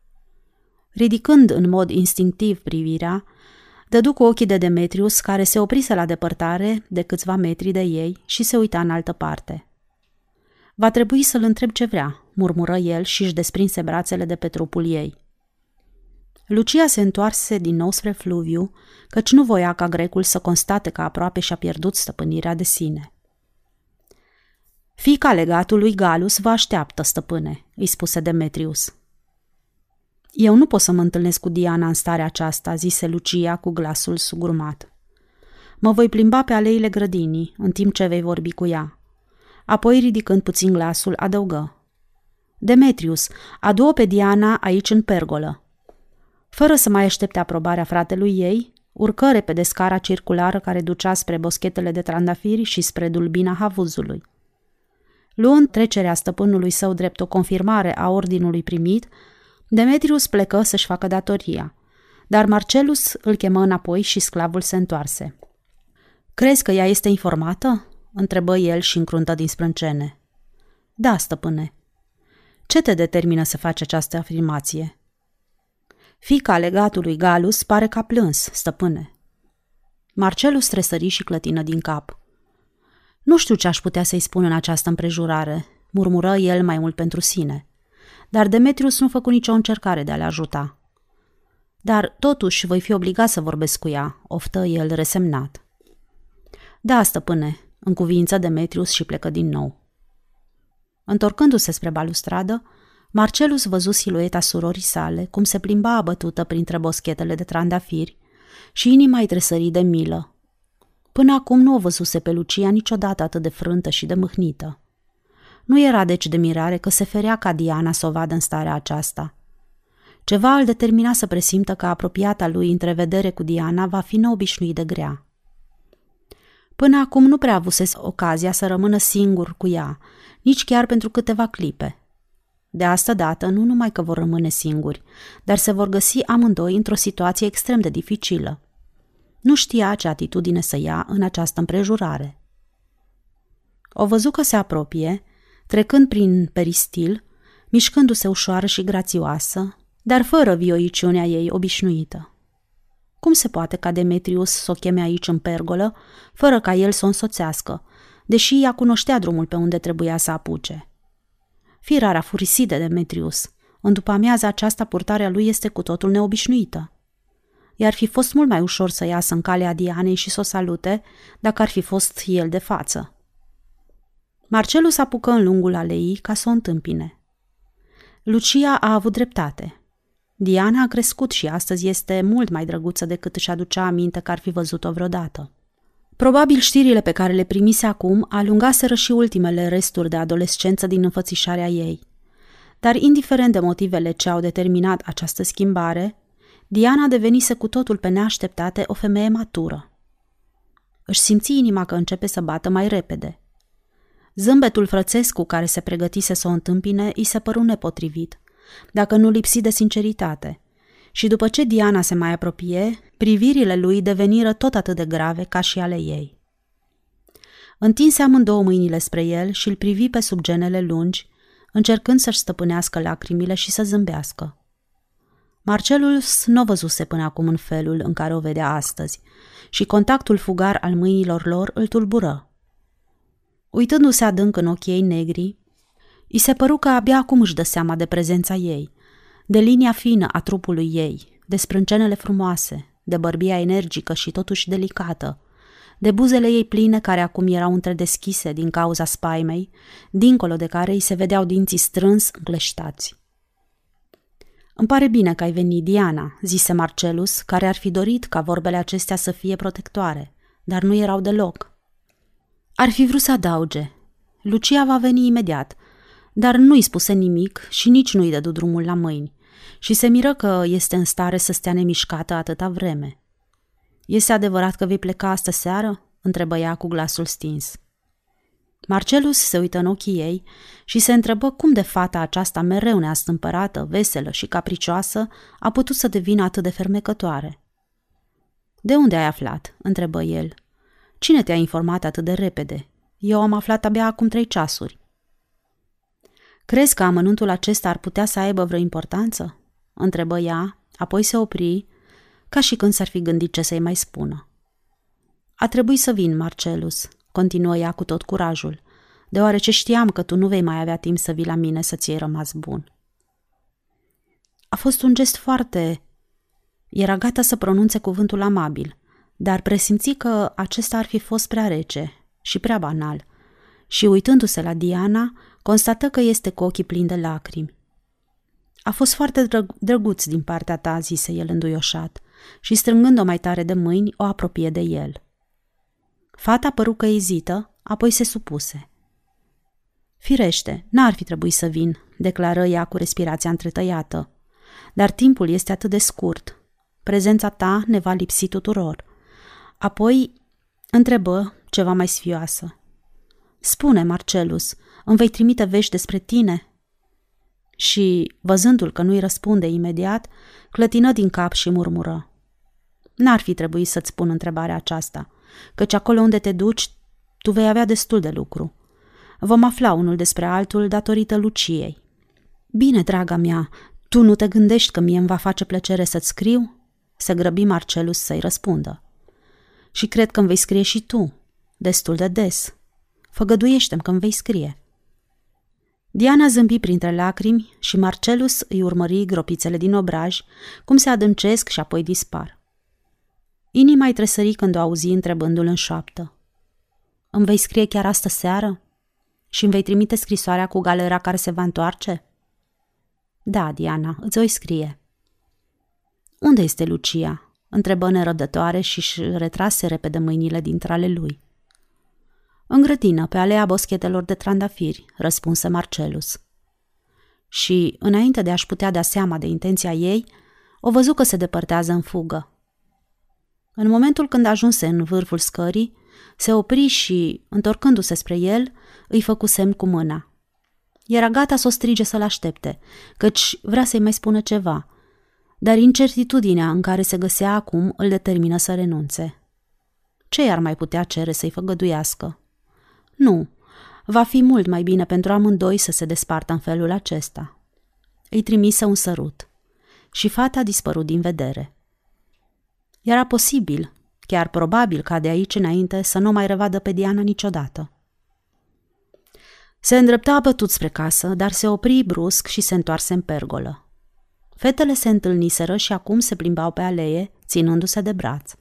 Ridicând în mod instinctiv privirea, dădu cu ochii de Demetrius, care se oprise la depărtare de câțiva metri de ei și se uita în altă parte. Va trebui să-l întreb ce vrea, murmură el și își desprinse brațele de pe trupul ei. Lucia se întoarse din nou spre Fluviu, căci nu voia ca grecul să constate că aproape și-a pierdut stăpânirea de sine. Fica legatului Galus vă așteaptă, stăpâne, îi spuse Demetrius. Eu nu pot să mă întâlnesc cu Diana în starea aceasta, zise Lucia cu glasul sugurmat. Mă voi plimba pe aleile grădinii, în timp ce vei vorbi cu ea. Apoi, ridicând puțin glasul, adăugă. Demetrius, adu-o pe Diana aici în pergolă. Fără să mai aștepte aprobarea fratelui ei, urcă repede scara circulară care ducea spre boschetele de trandafiri și spre dulbina havuzului. Luând trecerea stăpânului său drept o confirmare a ordinului primit, Demetrius plecă să-și facă datoria, dar Marcelus îl chemă înapoi și sclavul se întoarse. Crezi că ea este informată?" întrebă el și încruntă din sprâncene. Da, stăpâne. Ce te determină să faci această afirmație? Fica legatului Galus pare că a plâns, stăpâne. Marcelus tresări și clătină din cap. Nu știu ce aș putea să-i spun în această împrejurare, murmură el mai mult pentru sine. Dar Demetrius nu făcu nicio încercare de a le ajuta. Dar, totuși, voi fi obligat să vorbesc cu ea, oftă el resemnat. Da, stăpâne, în cuvință Demetrius și plecă din nou. Întorcându-se spre balustradă, Marcelus văzu silueta surorii sale, cum se plimba abătută printre boschetele de trandafiri și inima îi tresări de milă. Până acum nu o văzuse pe Lucia niciodată atât de frântă și de mâhnită. Nu era deci de mirare că se ferea ca Diana să o vadă în starea aceasta. Ceva îl determina să presimtă că apropiata lui întrevedere cu Diana va fi neobișnuit de grea. Până acum nu prea avusese ocazia să rămână singur cu ea, nici chiar pentru câteva clipe. De asta dată nu numai că vor rămâne singuri, dar se vor găsi amândoi într-o situație extrem de dificilă. Nu știa ce atitudine să ia în această împrejurare. O văzu că se apropie, trecând prin peristil, mișcându-se ușoară și grațioasă, dar fără vioiciunea ei obișnuită. Cum se poate ca Demetrius să o cheme aici în pergolă, fără ca el să o însoțească, deși ea cunoștea drumul pe unde trebuia să apuce? Firara furisit de Demetrius. În după amiaza aceasta, purtarea lui este cu totul neobișnuită. I-ar fi fost mult mai ușor să iasă în calea Dianei și să o salute dacă ar fi fost el de față. Marcelus apucă în lungul aleii ca să o întâmpine. Lucia a avut dreptate. Diana a crescut și astăzi este mult mai drăguță decât își aducea aminte că ar fi văzut-o vreodată. Probabil știrile pe care le primise acum alungaseră și ultimele resturi de adolescență din înfățișarea ei. Dar indiferent de motivele ce au determinat această schimbare, Diana devenise cu totul pe neașteptate o femeie matură. Își simți inima că începe să bată mai repede. Zâmbetul frățesc cu care se pregătise să o întâmpine îi se păru nepotrivit, dacă nu lipsi de sinceritate. Și după ce Diana se mai apropie, privirile lui deveniră tot atât de grave ca și ale ei. Întinse amândouă mâinile spre el și îl privi pe sub genele lungi, încercând să-și stăpânească lacrimile și să zâmbească. Marcelus nu o văzuse până acum în felul în care o vedea astăzi și contactul fugar al mâinilor lor îl tulbură. Uitându-se adânc în ochii ei negri, îi se păru că abia acum își dă seama de prezența ei, de linia fină a trupului ei, de sprâncenele frumoase, de bărbia energică și totuși delicată, de buzele ei pline care acum erau întredeschise din cauza spaimei, dincolo de care îi se vedeau dinții strâns încleștați. Îmi pare bine că ai venit, Diana," zise Marcelus, care ar fi dorit ca vorbele acestea să fie protectoare, dar nu erau deloc. Ar fi vrut să adauge. Lucia va veni imediat, dar nu-i spuse nimic și nici nu-i dădu drumul la mâini și se miră că este în stare să stea nemișcată atâta vreme. Este adevărat că vei pleca astă seară?" întrebă ea cu glasul stins. Marcelus se uită în ochii ei și se întrebă cum de fata aceasta mereu neastâmpărată, veselă și capricioasă a putut să devină atât de fermecătoare. De unde ai aflat?" întrebă el. Cine te-a informat atât de repede? Eu am aflat abia acum trei ceasuri. Crezi că amănuntul acesta ar putea să aibă vreo importanță? Întrebă ea, apoi se opri, ca și când s-ar fi gândit ce să-i mai spună. A trebuit să vin, Marcelus, continuă ea cu tot curajul, deoarece știam că tu nu vei mai avea timp să vii la mine să ți-ai rămas bun. A fost un gest foarte... Era gata să pronunțe cuvântul amabil, dar presimți că acesta ar fi fost prea rece și prea banal și uitându-se la Diana, constată că este cu ochii plini de lacrimi. A fost foarte drăg- drăguț din partea ta, zise el înduioșat, și strângând-o mai tare de mâini, o apropie de el. Fata păru că ezită, apoi se supuse. Firește, n-ar fi trebuit să vin, declară ea cu respirația întretăiată. Dar timpul este atât de scurt. Prezența ta ne va lipsi tuturor. Apoi întrebă ceva mai sfioasă. Spune, Marcelus, îmi vei trimite vești despre tine? Și, văzându-l că nu-i răspunde imediat, clătină din cap și murmură. N-ar fi trebuit să-ți spun întrebarea aceasta, căci acolo unde te duci, tu vei avea destul de lucru. Vom afla unul despre altul datorită Luciei. Bine, draga mea, tu nu te gândești că mie îmi va face plăcere să-ți scriu? Se grăbi Marcelus să-i răspundă. Și cred că îmi vei scrie și tu, destul de des. Făgăduiește-mi că îmi vei scrie. Diana zâmbi printre lacrimi și Marcelus îi urmări gropițele din obraj, cum se adâncesc și apoi dispar. Inima îi tresări când o auzi întrebându-l în șoaptă. Îmi vei scrie chiar astă seară? Și îmi vei trimite scrisoarea cu galera care se va întoarce? Da, Diana, îți voi scrie. Unde este Lucia? Întrebă nerăbdătoare și își retrase repede mâinile dintre ale lui. În grădină, pe alea boschetelor de trandafiri, răspunse Marcelus. Și, înainte de a-și putea da seama de intenția ei, o văzu că se depărtează în fugă. În momentul când ajunse în vârful scării, se opri și, întorcându-se spre el, îi făcu semn cu mâna. Era gata să o strige să-l aștepte, căci vrea să-i mai spună ceva, dar incertitudinea în care se găsea acum îl determină să renunțe. Ce i-ar mai putea cere să-i făgăduiască? Nu, Va fi mult mai bine pentru amândoi să se despartă în felul acesta. Îi trimise un sărut și fata a dispărut din vedere. Era posibil, chiar probabil ca de aici înainte să nu mai revadă pe Diana niciodată. Se îndrepta abătut spre casă, dar se opri brusc și se întoarse în pergolă. Fetele se întâlniseră și acum se plimbau pe alee, ținându-se de braț.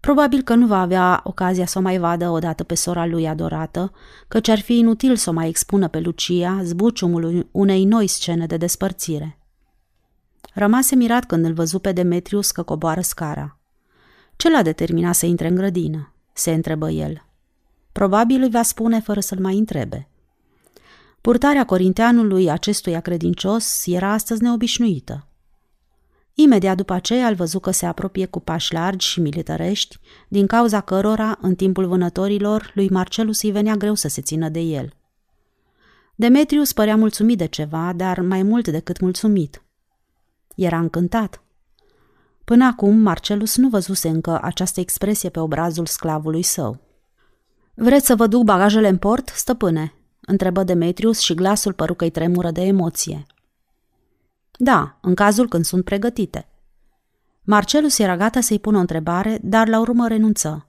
Probabil că nu va avea ocazia să o mai vadă odată pe sora lui adorată, căci ar fi inutil să o mai expună pe Lucia zbuciumul unei noi scene de despărțire. Rămase mirat când îl văzu pe Demetrius că coboară scara. Ce l-a determinat să intre în grădină? se întrebă el. Probabil îi va spune fără să-l mai întrebe. Purtarea corinteanului acestuia credincios era astăzi neobișnuită. Imediat după aceea îl văzu că se apropie cu pași largi și militarești, din cauza cărora, în timpul vânătorilor, lui Marcelus îi venea greu să se țină de el. Demetrius părea mulțumit de ceva, dar mai mult decât mulțumit. Era încântat. Până acum, Marcelus nu văzuse încă această expresie pe obrazul sclavului său. Vreți să vă duc bagajele în port, stăpâne?" Întrebă Demetrius și glasul păru că-i tremură de emoție. Da, în cazul când sunt pregătite. Marcelus era gata să-i pună o întrebare, dar la urmă renunță.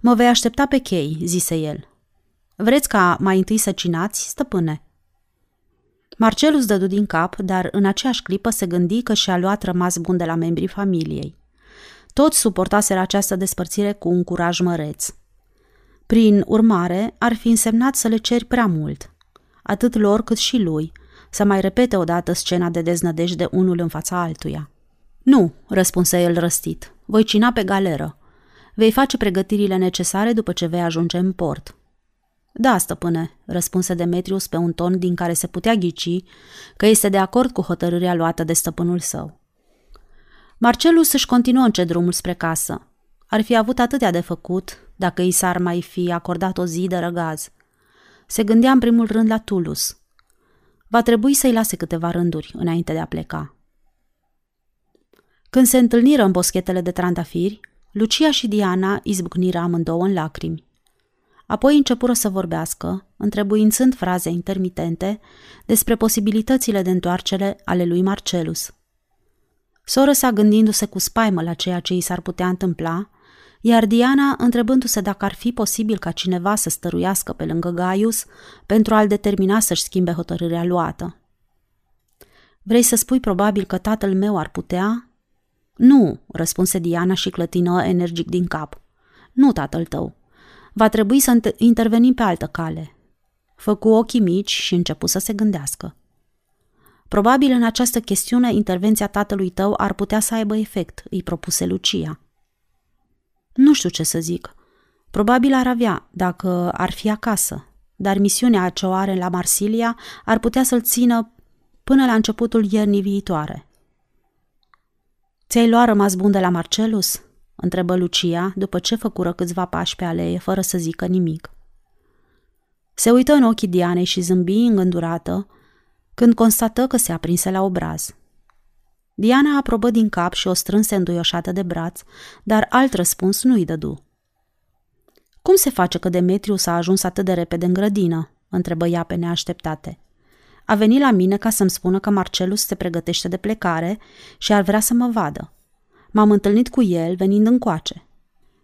Mă vei aștepta pe chei, zise el. Vreți ca mai întâi să cinați, stăpâne? Marcelus dădu din cap, dar în aceeași clipă se gândi că și-a luat rămas bun de la membrii familiei. Toți suportaseră această despărțire cu un curaj măreț. Prin urmare, ar fi însemnat să le ceri prea mult, atât lor cât și lui, să mai repete odată scena de deznădejde unul în fața altuia. Nu, răspunse el răstit, voi cina pe galeră. Vei face pregătirile necesare după ce vei ajunge în port. Da, stăpâne, răspunse Demetrius pe un ton din care se putea ghici că este de acord cu hotărârea luată de stăpânul său. Marcelus își continuă încet drumul spre casă. Ar fi avut atâtea de făcut dacă i s-ar mai fi acordat o zi de răgaz. Se gândea în primul rând la Tulus. Va trebui să-i lase câteva rânduri înainte de a pleca. Când se întâlniră în boschetele de trandafiri, Lucia și Diana izbucniră amândouă în lacrimi. Apoi începură să vorbească, întrebuințând fraze intermitente despre posibilitățile de întoarcere ale lui Marcelus. Soră sa gândindu-se cu spaimă la ceea ce i s-ar putea întâmpla, iar Diana întrebându-se dacă ar fi posibil ca cineva să stăruiască pe lângă Gaius pentru a-l determina să-și schimbe hotărârea luată. Vrei să spui probabil că tatăl meu ar putea? Nu, răspunse Diana și clătină energic din cap. Nu tatăl tău. Va trebui să intervenim pe altă cale. Făcu ochii mici și începu să se gândească. Probabil în această chestiune intervenția tatălui tău ar putea să aibă efect, îi propuse Lucia. Nu știu ce să zic. Probabil ar avea, dacă ar fi acasă, dar misiunea ce o are la Marsilia ar putea să-l țină până la începutul iernii viitoare. Ți-ai luat rămas bun de la Marcelus?" întrebă Lucia, după ce făcură câțiva pași pe alee, fără să zică nimic. Se uită în ochii Dianei și zâmbi îngândurată, când constată că se aprinse la obraz. Diana aprobă din cap și o strânse înduioșată de braț, dar alt răspuns nu-i dădu. Cum se face că Demetriu s-a ajuns atât de repede în grădină?" întrebă ea pe neașteptate. A venit la mine ca să-mi spună că Marcelus se pregătește de plecare și ar vrea să mă vadă. M-am întâlnit cu el venind încoace.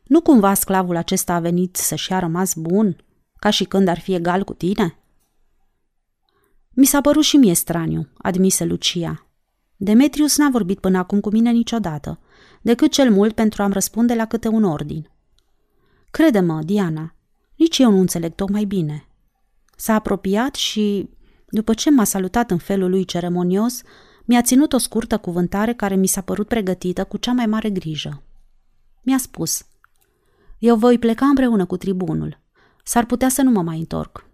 Nu cumva sclavul acesta a venit să-și a rămas bun, ca și când ar fi egal cu tine?" Mi s-a părut și mie straniu, admise Lucia. Demetrius n-a vorbit până acum cu mine niciodată, decât cel mult pentru a-mi răspunde la câte un ordin. Crede-mă, Diana, nici eu nu înțeleg tocmai bine. S-a apropiat și, după ce m-a salutat în felul lui ceremonios, mi-a ținut o scurtă cuvântare care mi s-a părut pregătită cu cea mai mare grijă. Mi-a spus, eu voi pleca împreună cu tribunul. S-ar putea să nu mă mai întorc.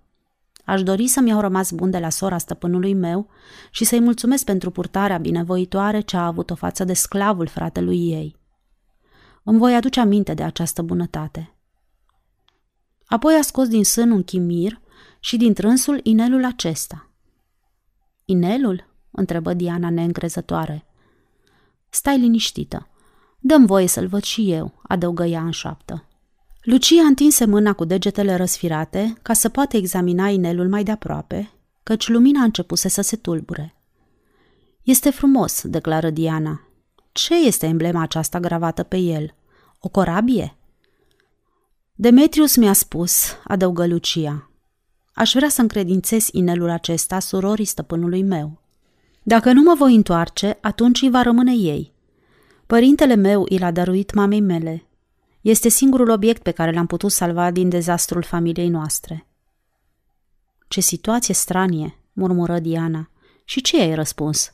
Aș dori să-mi iau rămas bun de la sora stăpânului meu și să-i mulțumesc pentru purtarea binevoitoare ce a avut-o față de sclavul fratelui ei. Îmi voi aduce aminte de această bunătate. Apoi a scos din sân un chimir și din trânsul inelul acesta. Inelul? întrebă Diana neîncrezătoare. Stai liniștită. Dăm voie să-l văd și eu, adăugă ea în șoaptă. Lucia întinse mâna cu degetele răsfirate ca să poată examina inelul mai de aproape, căci lumina începuse să se tulbure. Este frumos, declară Diana. Ce este emblema aceasta gravată pe el? O corabie? Demetrius mi-a spus, adăugă Lucia. Aș vrea să încredințez inelul acesta surorii stăpânului meu. Dacă nu mă voi întoarce, atunci îi va rămâne ei. Părintele meu i l-a dăruit mamei mele. Este singurul obiect pe care l-am putut salva din dezastrul familiei noastre. Ce situație stranie, murmură Diana. Și ce ai răspuns?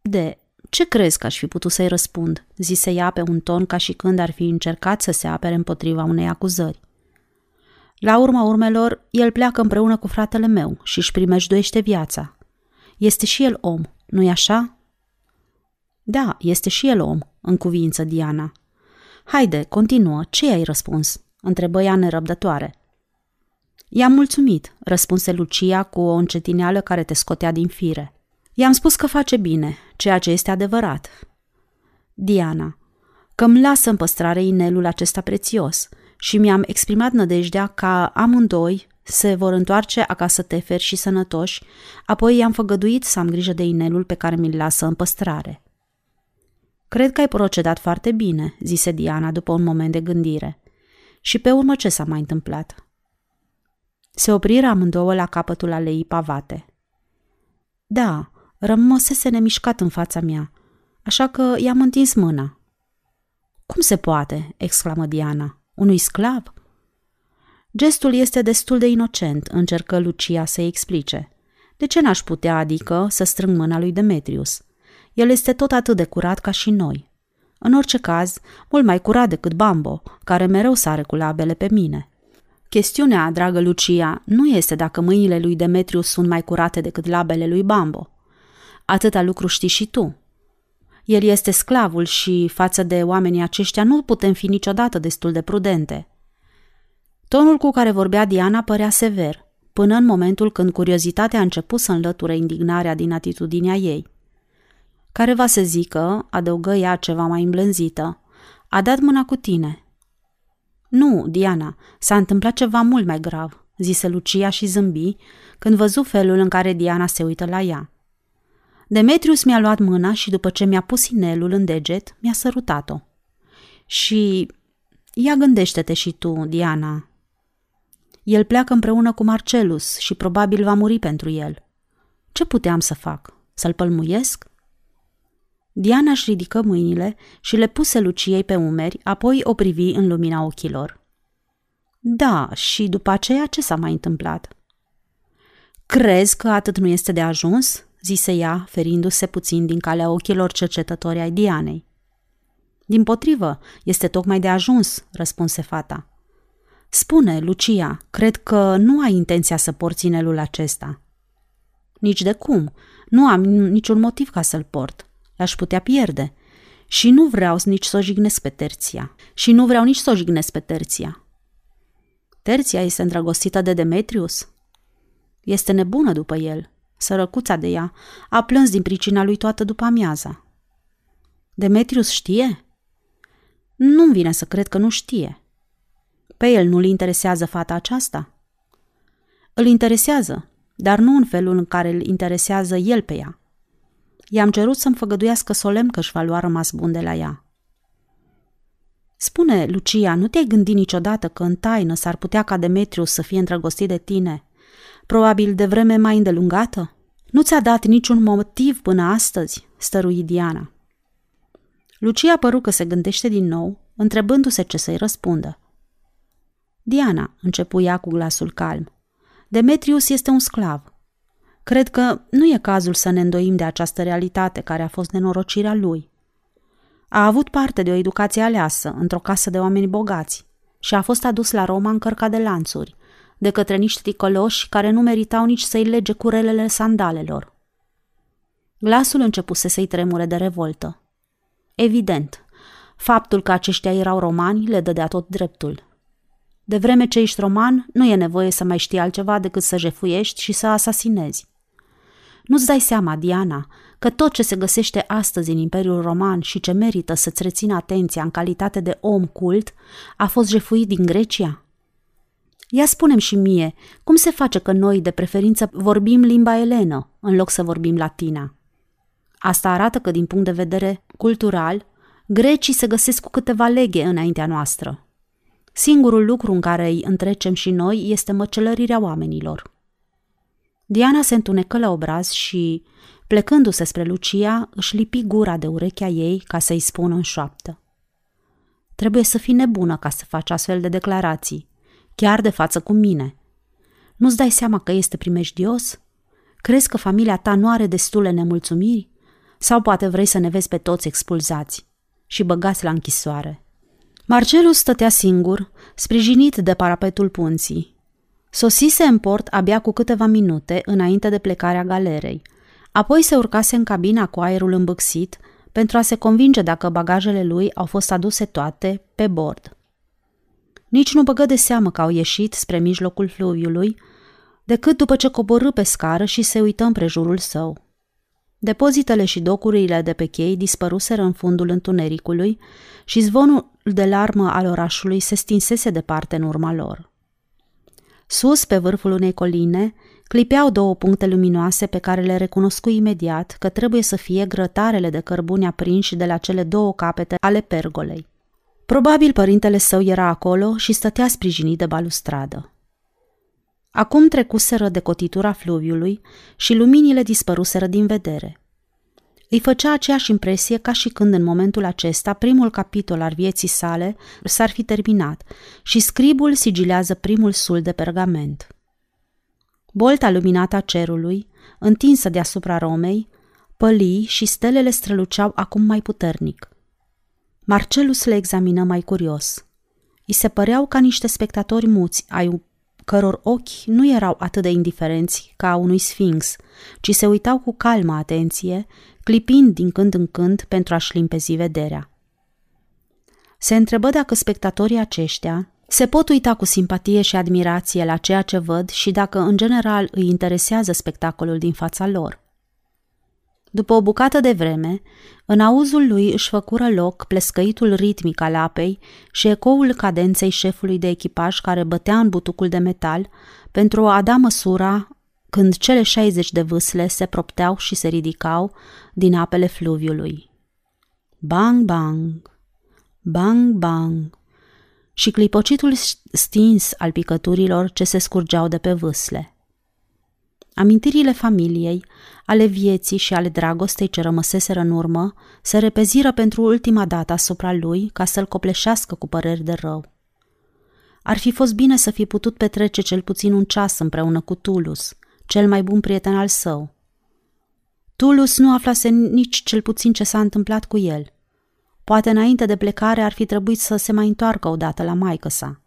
De, ce crezi că aș fi putut să-i răspund? zise ea pe un ton ca și când ar fi încercat să se apere împotriva unei acuzări. La urma urmelor, el pleacă împreună cu fratele meu și își primejduiește viața. Este și el om, nu-i așa? Da, este și el om, în cuvință Diana. Haide, continuă, ce ai răspuns? întrebă ea nerăbdătoare. I-am mulțumit, răspunse Lucia cu o încetineală care te scotea din fire. I-am spus că face bine, ceea ce este adevărat. Diana, că îmi lasă în păstrare inelul acesta prețios și mi-am exprimat nădejdea ca amândoi se vor întoarce acasă teferi și sănătoși, apoi i-am făgăduit să am grijă de inelul pe care mi-l lasă în păstrare. Cred că ai procedat foarte bine, zise Diana după un moment de gândire. Și pe urmă ce s-a mai întâmplat? Se opriră amândouă la capătul aleii pavate. Da, rămăsese nemișcat în fața mea, așa că i-am întins mâna. Cum se poate?" exclamă Diana. Unui sclav?" Gestul este destul de inocent, încercă Lucia să-i explice. De ce n-aș putea, adică, să strâng mâna lui Demetrius? El este tot atât de curat ca și noi. În orice caz, mult mai curat decât Bambo, care mereu sare cu labele pe mine. Chestiunea, dragă Lucia, nu este dacă mâinile lui Demetrius sunt mai curate decât labele lui Bambo. Atâta lucru știi și tu. El este sclavul și, față de oamenii aceștia, nu putem fi niciodată destul de prudente. Tonul cu care vorbea Diana părea sever, până în momentul când curiozitatea a început să înlăture indignarea din atitudinea ei. Care va să zică, adăugă ea ceva mai îmblânzită, a dat mâna cu tine. Nu, Diana, s-a întâmplat ceva mult mai grav, zise Lucia și zâmbi când văzu felul în care Diana se uită la ea. Demetrius mi-a luat mâna și după ce mi-a pus inelul în deget, mi-a sărutat-o. Și ia gândește-te și tu, Diana. El pleacă împreună cu Marcelus și probabil va muri pentru el. Ce puteam să fac? Să-l pălmuiesc? Diana își ridică mâinile și le puse Luciei pe umeri, apoi o privi în lumina ochilor. Da, și după aceea ce s-a mai întâmplat? Crezi că atât nu este de ajuns? zise ea, ferindu-se puțin din calea ochilor cercetători ai Dianei. Din potrivă, este tocmai de ajuns, răspunse fata. Spune, Lucia, cred că nu ai intenția să porți inelul acesta. Nici de cum. Nu am niciun motiv ca să-l port. L-aș putea pierde. Și nu vreau nici să o jignesc pe Terția. Și nu vreau nici să o jignesc pe Terția. Terția este îndrăgostită de Demetrius? Este nebună după el. Sărăcuța de ea a plâns din pricina lui toată după amiaza. Demetrius știe? Nu-mi vine să cred că nu știe. Pe el nu-l interesează fata aceasta? Îl interesează, dar nu în felul în care îl interesează el pe ea. I-am cerut să-mi făgăduiască solemn că își va lua rămas bun de la ea. Spune, Lucia, nu te-ai gândit niciodată că în taină s-ar putea ca Demetrius să fie îndrăgostit de tine Probabil de vreme mai îndelungată? Nu ți-a dat niciun motiv până astăzi, stărui Diana. Lucia păru că se gândește din nou, întrebându-se ce să-i răspundă. Diana, începu ea cu glasul calm, Demetrius este un sclav. Cred că nu e cazul să ne îndoim de această realitate care a fost nenorocirea lui. A avut parte de o educație aleasă într-o casă de oameni bogați și a fost adus la Roma încărcat de lanțuri, de către niște ticăloși care nu meritau nici să-i lege curelele sandalelor. Glasul începuse să-i tremure de revoltă. Evident, faptul că aceștia erau romani le dădea tot dreptul. De vreme ce ești roman, nu e nevoie să mai știi altceva decât să jefuiești și să asasinezi. Nu-ți dai seama, Diana, că tot ce se găsește astăzi în Imperiul Roman și ce merită să-ți rețină atenția în calitate de om cult a fost jefuit din Grecia? Ia spunem și mie, cum se face că noi, de preferință, vorbim limba elenă în loc să vorbim latina? Asta arată că, din punct de vedere cultural, grecii se găsesc cu câteva leghe înaintea noastră. Singurul lucru în care îi întrecem și noi este măcelărirea oamenilor. Diana se întunecă la obraz și, plecându-se spre Lucia, își lipi gura de urechea ei ca să-i spună în șoaptă. Trebuie să fii nebună ca să faci astfel de declarații, chiar de față cu mine. Nu-ți dai seama că este primejdios? Crezi că familia ta nu are destule nemulțumiri? Sau poate vrei să ne vezi pe toți expulzați și băgați la închisoare? Marcelus stătea singur, sprijinit de parapetul punții. Sosise în port abia cu câteva minute înainte de plecarea galerei. Apoi se urcase în cabina cu aerul îmbâxit pentru a se convinge dacă bagajele lui au fost aduse toate pe bord. Nici nu băgă de seamă că au ieșit spre mijlocul fluviului, decât după ce coborâ pe scară și se uită împrejurul său. Depozitele și docurile de pe chei dispăruseră în fundul întunericului și zvonul de larmă al orașului se stinsese departe în urma lor. Sus, pe vârful unei coline, clipeau două puncte luminoase pe care le recunoscu imediat că trebuie să fie grătarele de cărbuni aprinși de la cele două capete ale pergolei. Probabil părintele său era acolo și stătea sprijinit de balustradă. Acum trecuseră de cotitura fluviului și luminile dispăruseră din vedere. Îi făcea aceeași impresie ca și când în momentul acesta primul capitol al vieții sale s-ar fi terminat și scribul sigilează primul sul de pergament. Bolta luminată a cerului, întinsă deasupra Romei, pălii și stelele străluceau acum mai puternic. Marcelus le examină mai curios. I se păreau ca niște spectatori muți ai căror ochi nu erau atât de indiferenți ca a unui sfinx, ci se uitau cu calmă atenție, clipind din când în când pentru a-și limpezi vederea. Se întrebă dacă spectatorii aceștia se pot uita cu simpatie și admirație la ceea ce văd și dacă în general îi interesează spectacolul din fața lor. După o bucată de vreme, în auzul lui își făcură loc plescăitul ritmic al apei și ecoul cadenței șefului de echipaj care bătea în butucul de metal pentru a da măsura când cele 60 de vâsle se propteau și se ridicau din apele fluviului. Bang, bang, bang, bang și clipocitul stins al picăturilor ce se scurgeau de pe vâsle. Amintirile familiei, ale vieții și ale dragostei ce rămăseseră în urmă, se repeziră pentru ultima dată asupra lui ca să-l copleșească cu păreri de rău. Ar fi fost bine să fi putut petrece cel puțin un ceas împreună cu Tulus, cel mai bun prieten al său. Tulus nu aflase nici cel puțin ce s-a întâmplat cu el. Poate înainte de plecare ar fi trebuit să se mai întoarcă odată la maică sa.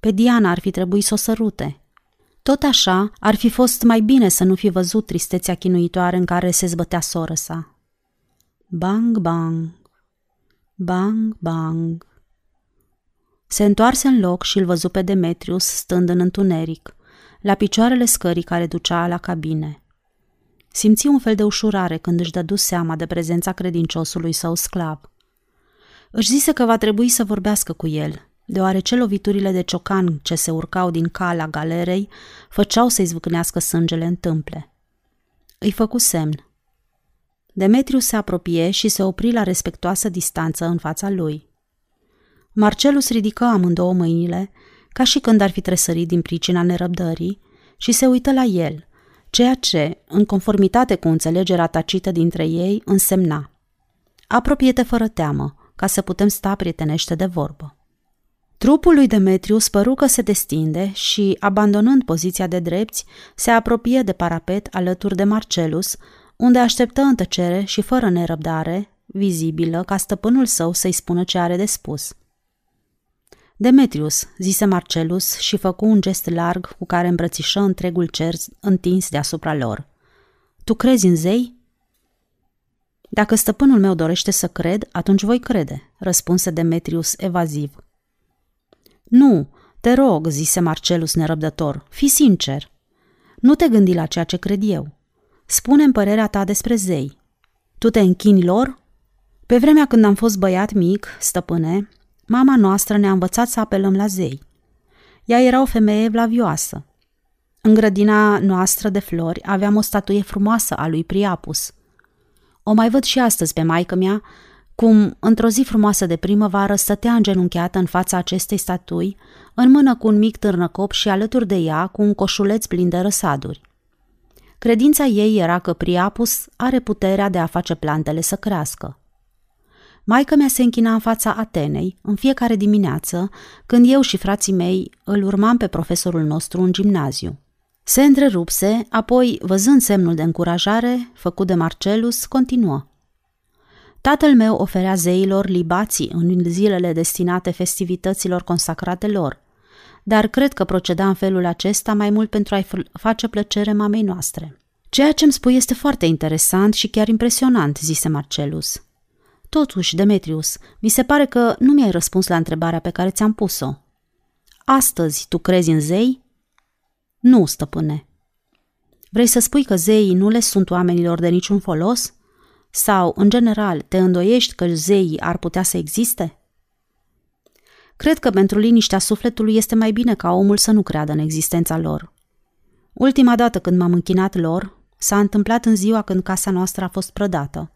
Pe Diana ar fi trebuit să o sărute. Tot așa, ar fi fost mai bine să nu fi văzut tristețea chinuitoare în care se zbătea soră sa. Bang, bang, bang, bang. Se întoarse în loc și îl văzu pe Demetrius stând în întuneric, la picioarele scării care ducea la cabine. Simți un fel de ușurare când își dădu seama de prezența credinciosului său sclav. Își zise că va trebui să vorbească cu el, deoarece loviturile de ciocan ce se urcau din cala galerei făceau să-i zvâcnească sângele în tâmple. Îi făcu semn. Demetriu se apropie și se opri la respectoasă distanță în fața lui. Marcelus ridică amândouă mâinile, ca și când ar fi tresărit din pricina nerăbdării, și se uită la el, ceea ce, în conformitate cu înțelegerea tacită dintre ei, însemna Apropie-te fără teamă, ca să putem sta prietenește de vorbă. Trupul lui Demetrius păru că se destinde și, abandonând poziția de drepți, se apropie de parapet alături de Marcelus, unde așteptă în tăcere și fără nerăbdare, vizibilă, ca stăpânul său să-i spună ce are de spus. Demetrius, zise Marcelus și făcu un gest larg cu care îmbrățișă întregul cer întins deasupra lor. Tu crezi în zei? Dacă stăpânul meu dorește să cred, atunci voi crede, răspunse Demetrius evaziv. Nu, te rog, zise Marcelus nerăbdător, fi sincer. Nu te gândi la ceea ce cred eu. spune părerea ta despre zei. Tu te închini lor? Pe vremea când am fost băiat mic, stăpâne, mama noastră ne-a învățat să apelăm la zei. Ea era o femeie vlavioasă. În grădina noastră de flori aveam o statuie frumoasă a lui Priapus. O mai văd și astăzi pe maică mea, cum, într-o zi frumoasă de primăvară, stătea îngenunchiată în fața acestei statui, în mână cu un mic târnăcop și alături de ea cu un coșuleț plin de răsaduri. Credința ei era că Priapus are puterea de a face plantele să crească. Maica mea se închina în fața Atenei în fiecare dimineață, când eu și frații mei îl urmam pe profesorul nostru în gimnaziu. Se întrerupse, apoi, văzând semnul de încurajare făcut de Marcelus, continuă. Tatăl meu oferea zeilor libații în zilele destinate festivităților consacrate lor, dar cred că proceda în felul acesta mai mult pentru a-i face plăcere mamei noastre. Ceea ce îmi spui este foarte interesant și chiar impresionant, zise Marcelus. Totuși, Demetrius, mi se pare că nu mi-ai răspuns la întrebarea pe care ți-am pus-o. Astăzi tu crezi în zei? Nu, stăpâne. Vrei să spui că zeii nu le sunt oamenilor de niciun folos? Sau, în general, te îndoiești că zeii ar putea să existe? Cred că pentru liniștea sufletului este mai bine ca omul să nu creadă în existența lor. Ultima dată când m-am închinat lor, s-a întâmplat în ziua când casa noastră a fost prădată.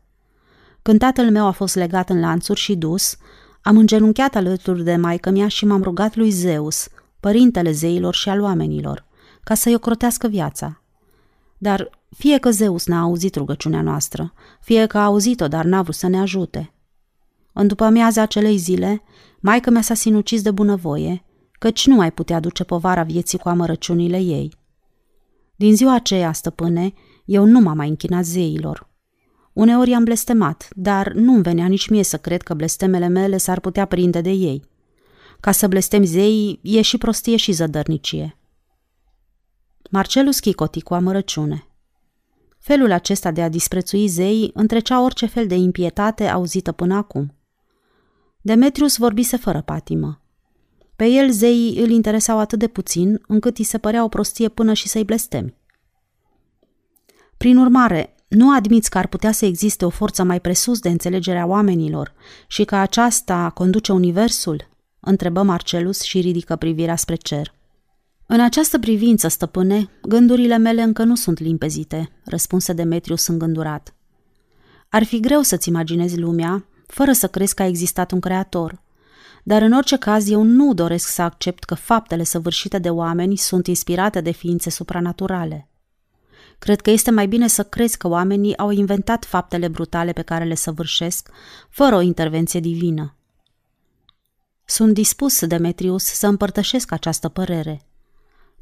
Când tatăl meu a fost legat în lanțuri și dus, am îngenunchiat alături de maică mea și m-am rugat lui Zeus, părintele zeilor și al oamenilor, ca să-i ocrotească viața. Dar fie că Zeus n-a auzit rugăciunea noastră, fie că a auzit-o, dar n-a vrut să ne ajute. În după amiaza acelei zile, maică mea s-a sinucis de bunăvoie, căci nu mai putea duce povara vieții cu amărăciunile ei. Din ziua aceea, stăpâne, eu nu m-am mai închinat zeilor. Uneori i-am blestemat, dar nu-mi venea nici mie să cred că blestemele mele s-ar putea prinde de ei. Ca să blestem zeii e și prostie și zădărnicie. Marcelus chicoti cu amărăciune. Felul acesta de a disprețui zeii întrecea orice fel de impietate auzită până acum. Demetrius vorbise fără patimă. Pe el zeii îl interesau atât de puțin, încât îi se părea o prostie până și să-i blestemi. Prin urmare, nu admiți că ar putea să existe o forță mai presus de înțelegerea oamenilor și că aceasta conduce universul? întrebă Marcelus și ridică privirea spre cer. În această privință, stăpâne, gândurile mele încă nu sunt limpezite, răspunse Demetrius îngândurat. Ar fi greu să-ți imaginezi lumea, fără să crezi că a existat un creator. Dar în orice caz eu nu doresc să accept că faptele săvârșite de oameni sunt inspirate de ființe supranaturale. Cred că este mai bine să crezi că oamenii au inventat faptele brutale pe care le săvârșesc, fără o intervenție divină. Sunt dispus, Demetrius, să împărtășesc această părere.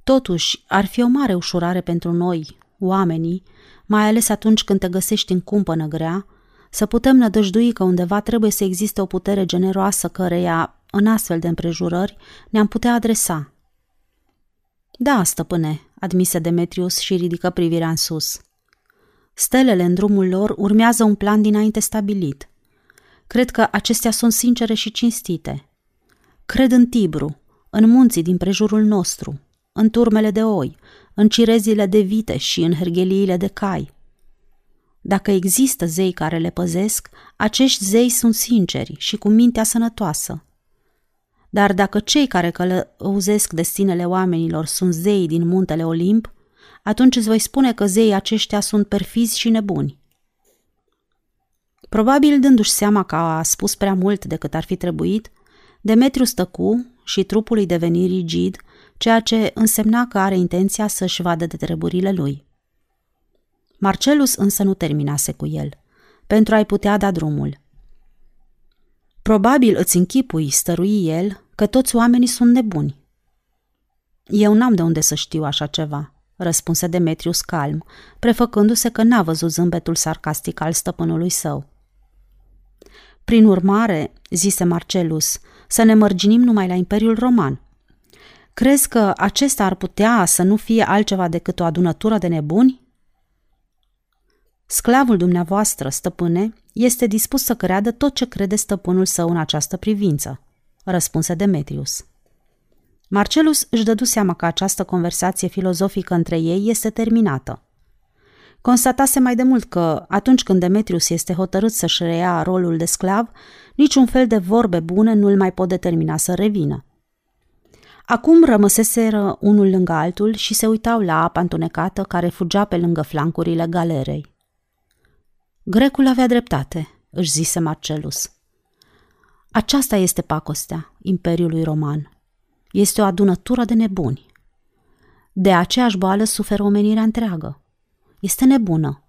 Totuși, ar fi o mare ușurare pentru noi, oamenii, mai ales atunci când te găsești în cumpănă grea, să putem nădăjdui că undeva trebuie să existe o putere generoasă căreia, în astfel de împrejurări, ne-am putea adresa. Da, stăpâne, admise Demetrius și ridică privirea în sus. Stelele în drumul lor urmează un plan dinainte stabilit. Cred că acestea sunt sincere și cinstite. Cred în Tibru, în munții din prejurul nostru, în turmele de oi, în cirezile de vite și în hergheliile de cai. Dacă există zei care le păzesc, acești zei sunt sinceri și cu mintea sănătoasă. Dar dacă cei care călăuzesc destinele oamenilor sunt zei din muntele Olimp, atunci îți voi spune că zeii aceștia sunt perfizi și nebuni. Probabil dându-și seama că a spus prea mult decât ar fi trebuit, Demetriu stăcu și trupul îi deveni rigid, ceea ce însemna că are intenția să-și vadă de treburile lui. Marcelus însă nu terminase cu el, pentru a-i putea da drumul. Probabil îți închipui, stărui el, că toți oamenii sunt nebuni. Eu n-am de unde să știu așa ceva, răspunse Demetrius calm, prefăcându-se că n-a văzut zâmbetul sarcastic al stăpânului său. Prin urmare, zise Marcelus, să ne mărginim numai la Imperiul Roman. Crezi că acesta ar putea să nu fie altceva decât o adunătură de nebuni? Sclavul dumneavoastră, stăpâne, este dispus să creadă tot ce crede stăpânul său în această privință, răspunse Demetrius. Marcelus își dădu seama că această conversație filozofică între ei este terminată. Constatase mai de mult că, atunci când Demetrius este hotărât să-și reia rolul de sclav, niciun fel de vorbe bune nu îl mai pot determina să revină. Acum rămăseseră unul lângă altul și se uitau la apa întunecată care fugea pe lângă flancurile galerei. Grecul avea dreptate, își zise Marcelus. Aceasta este pacostea Imperiului Roman. Este o adunătură de nebuni. De aceeași boală suferă omenirea întreagă. Este nebună.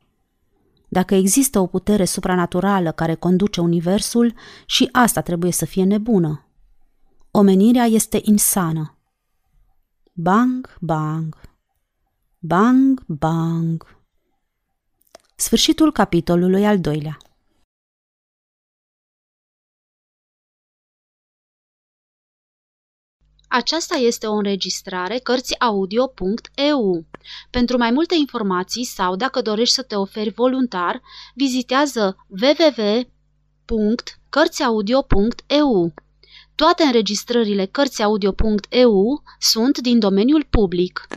Dacă există o putere supranaturală care conduce universul, și asta trebuie să fie nebună. Omenirea este insană. Bang, bang. Bang, bang. Sfârșitul capitolului al doilea. Aceasta este o înregistrare Cărțiaudio.eu. Pentru mai multe informații sau dacă dorești să te oferi voluntar, vizitează www.cărțiaudio.eu. Toate înregistrările Cărțiaudio.eu sunt din domeniul public.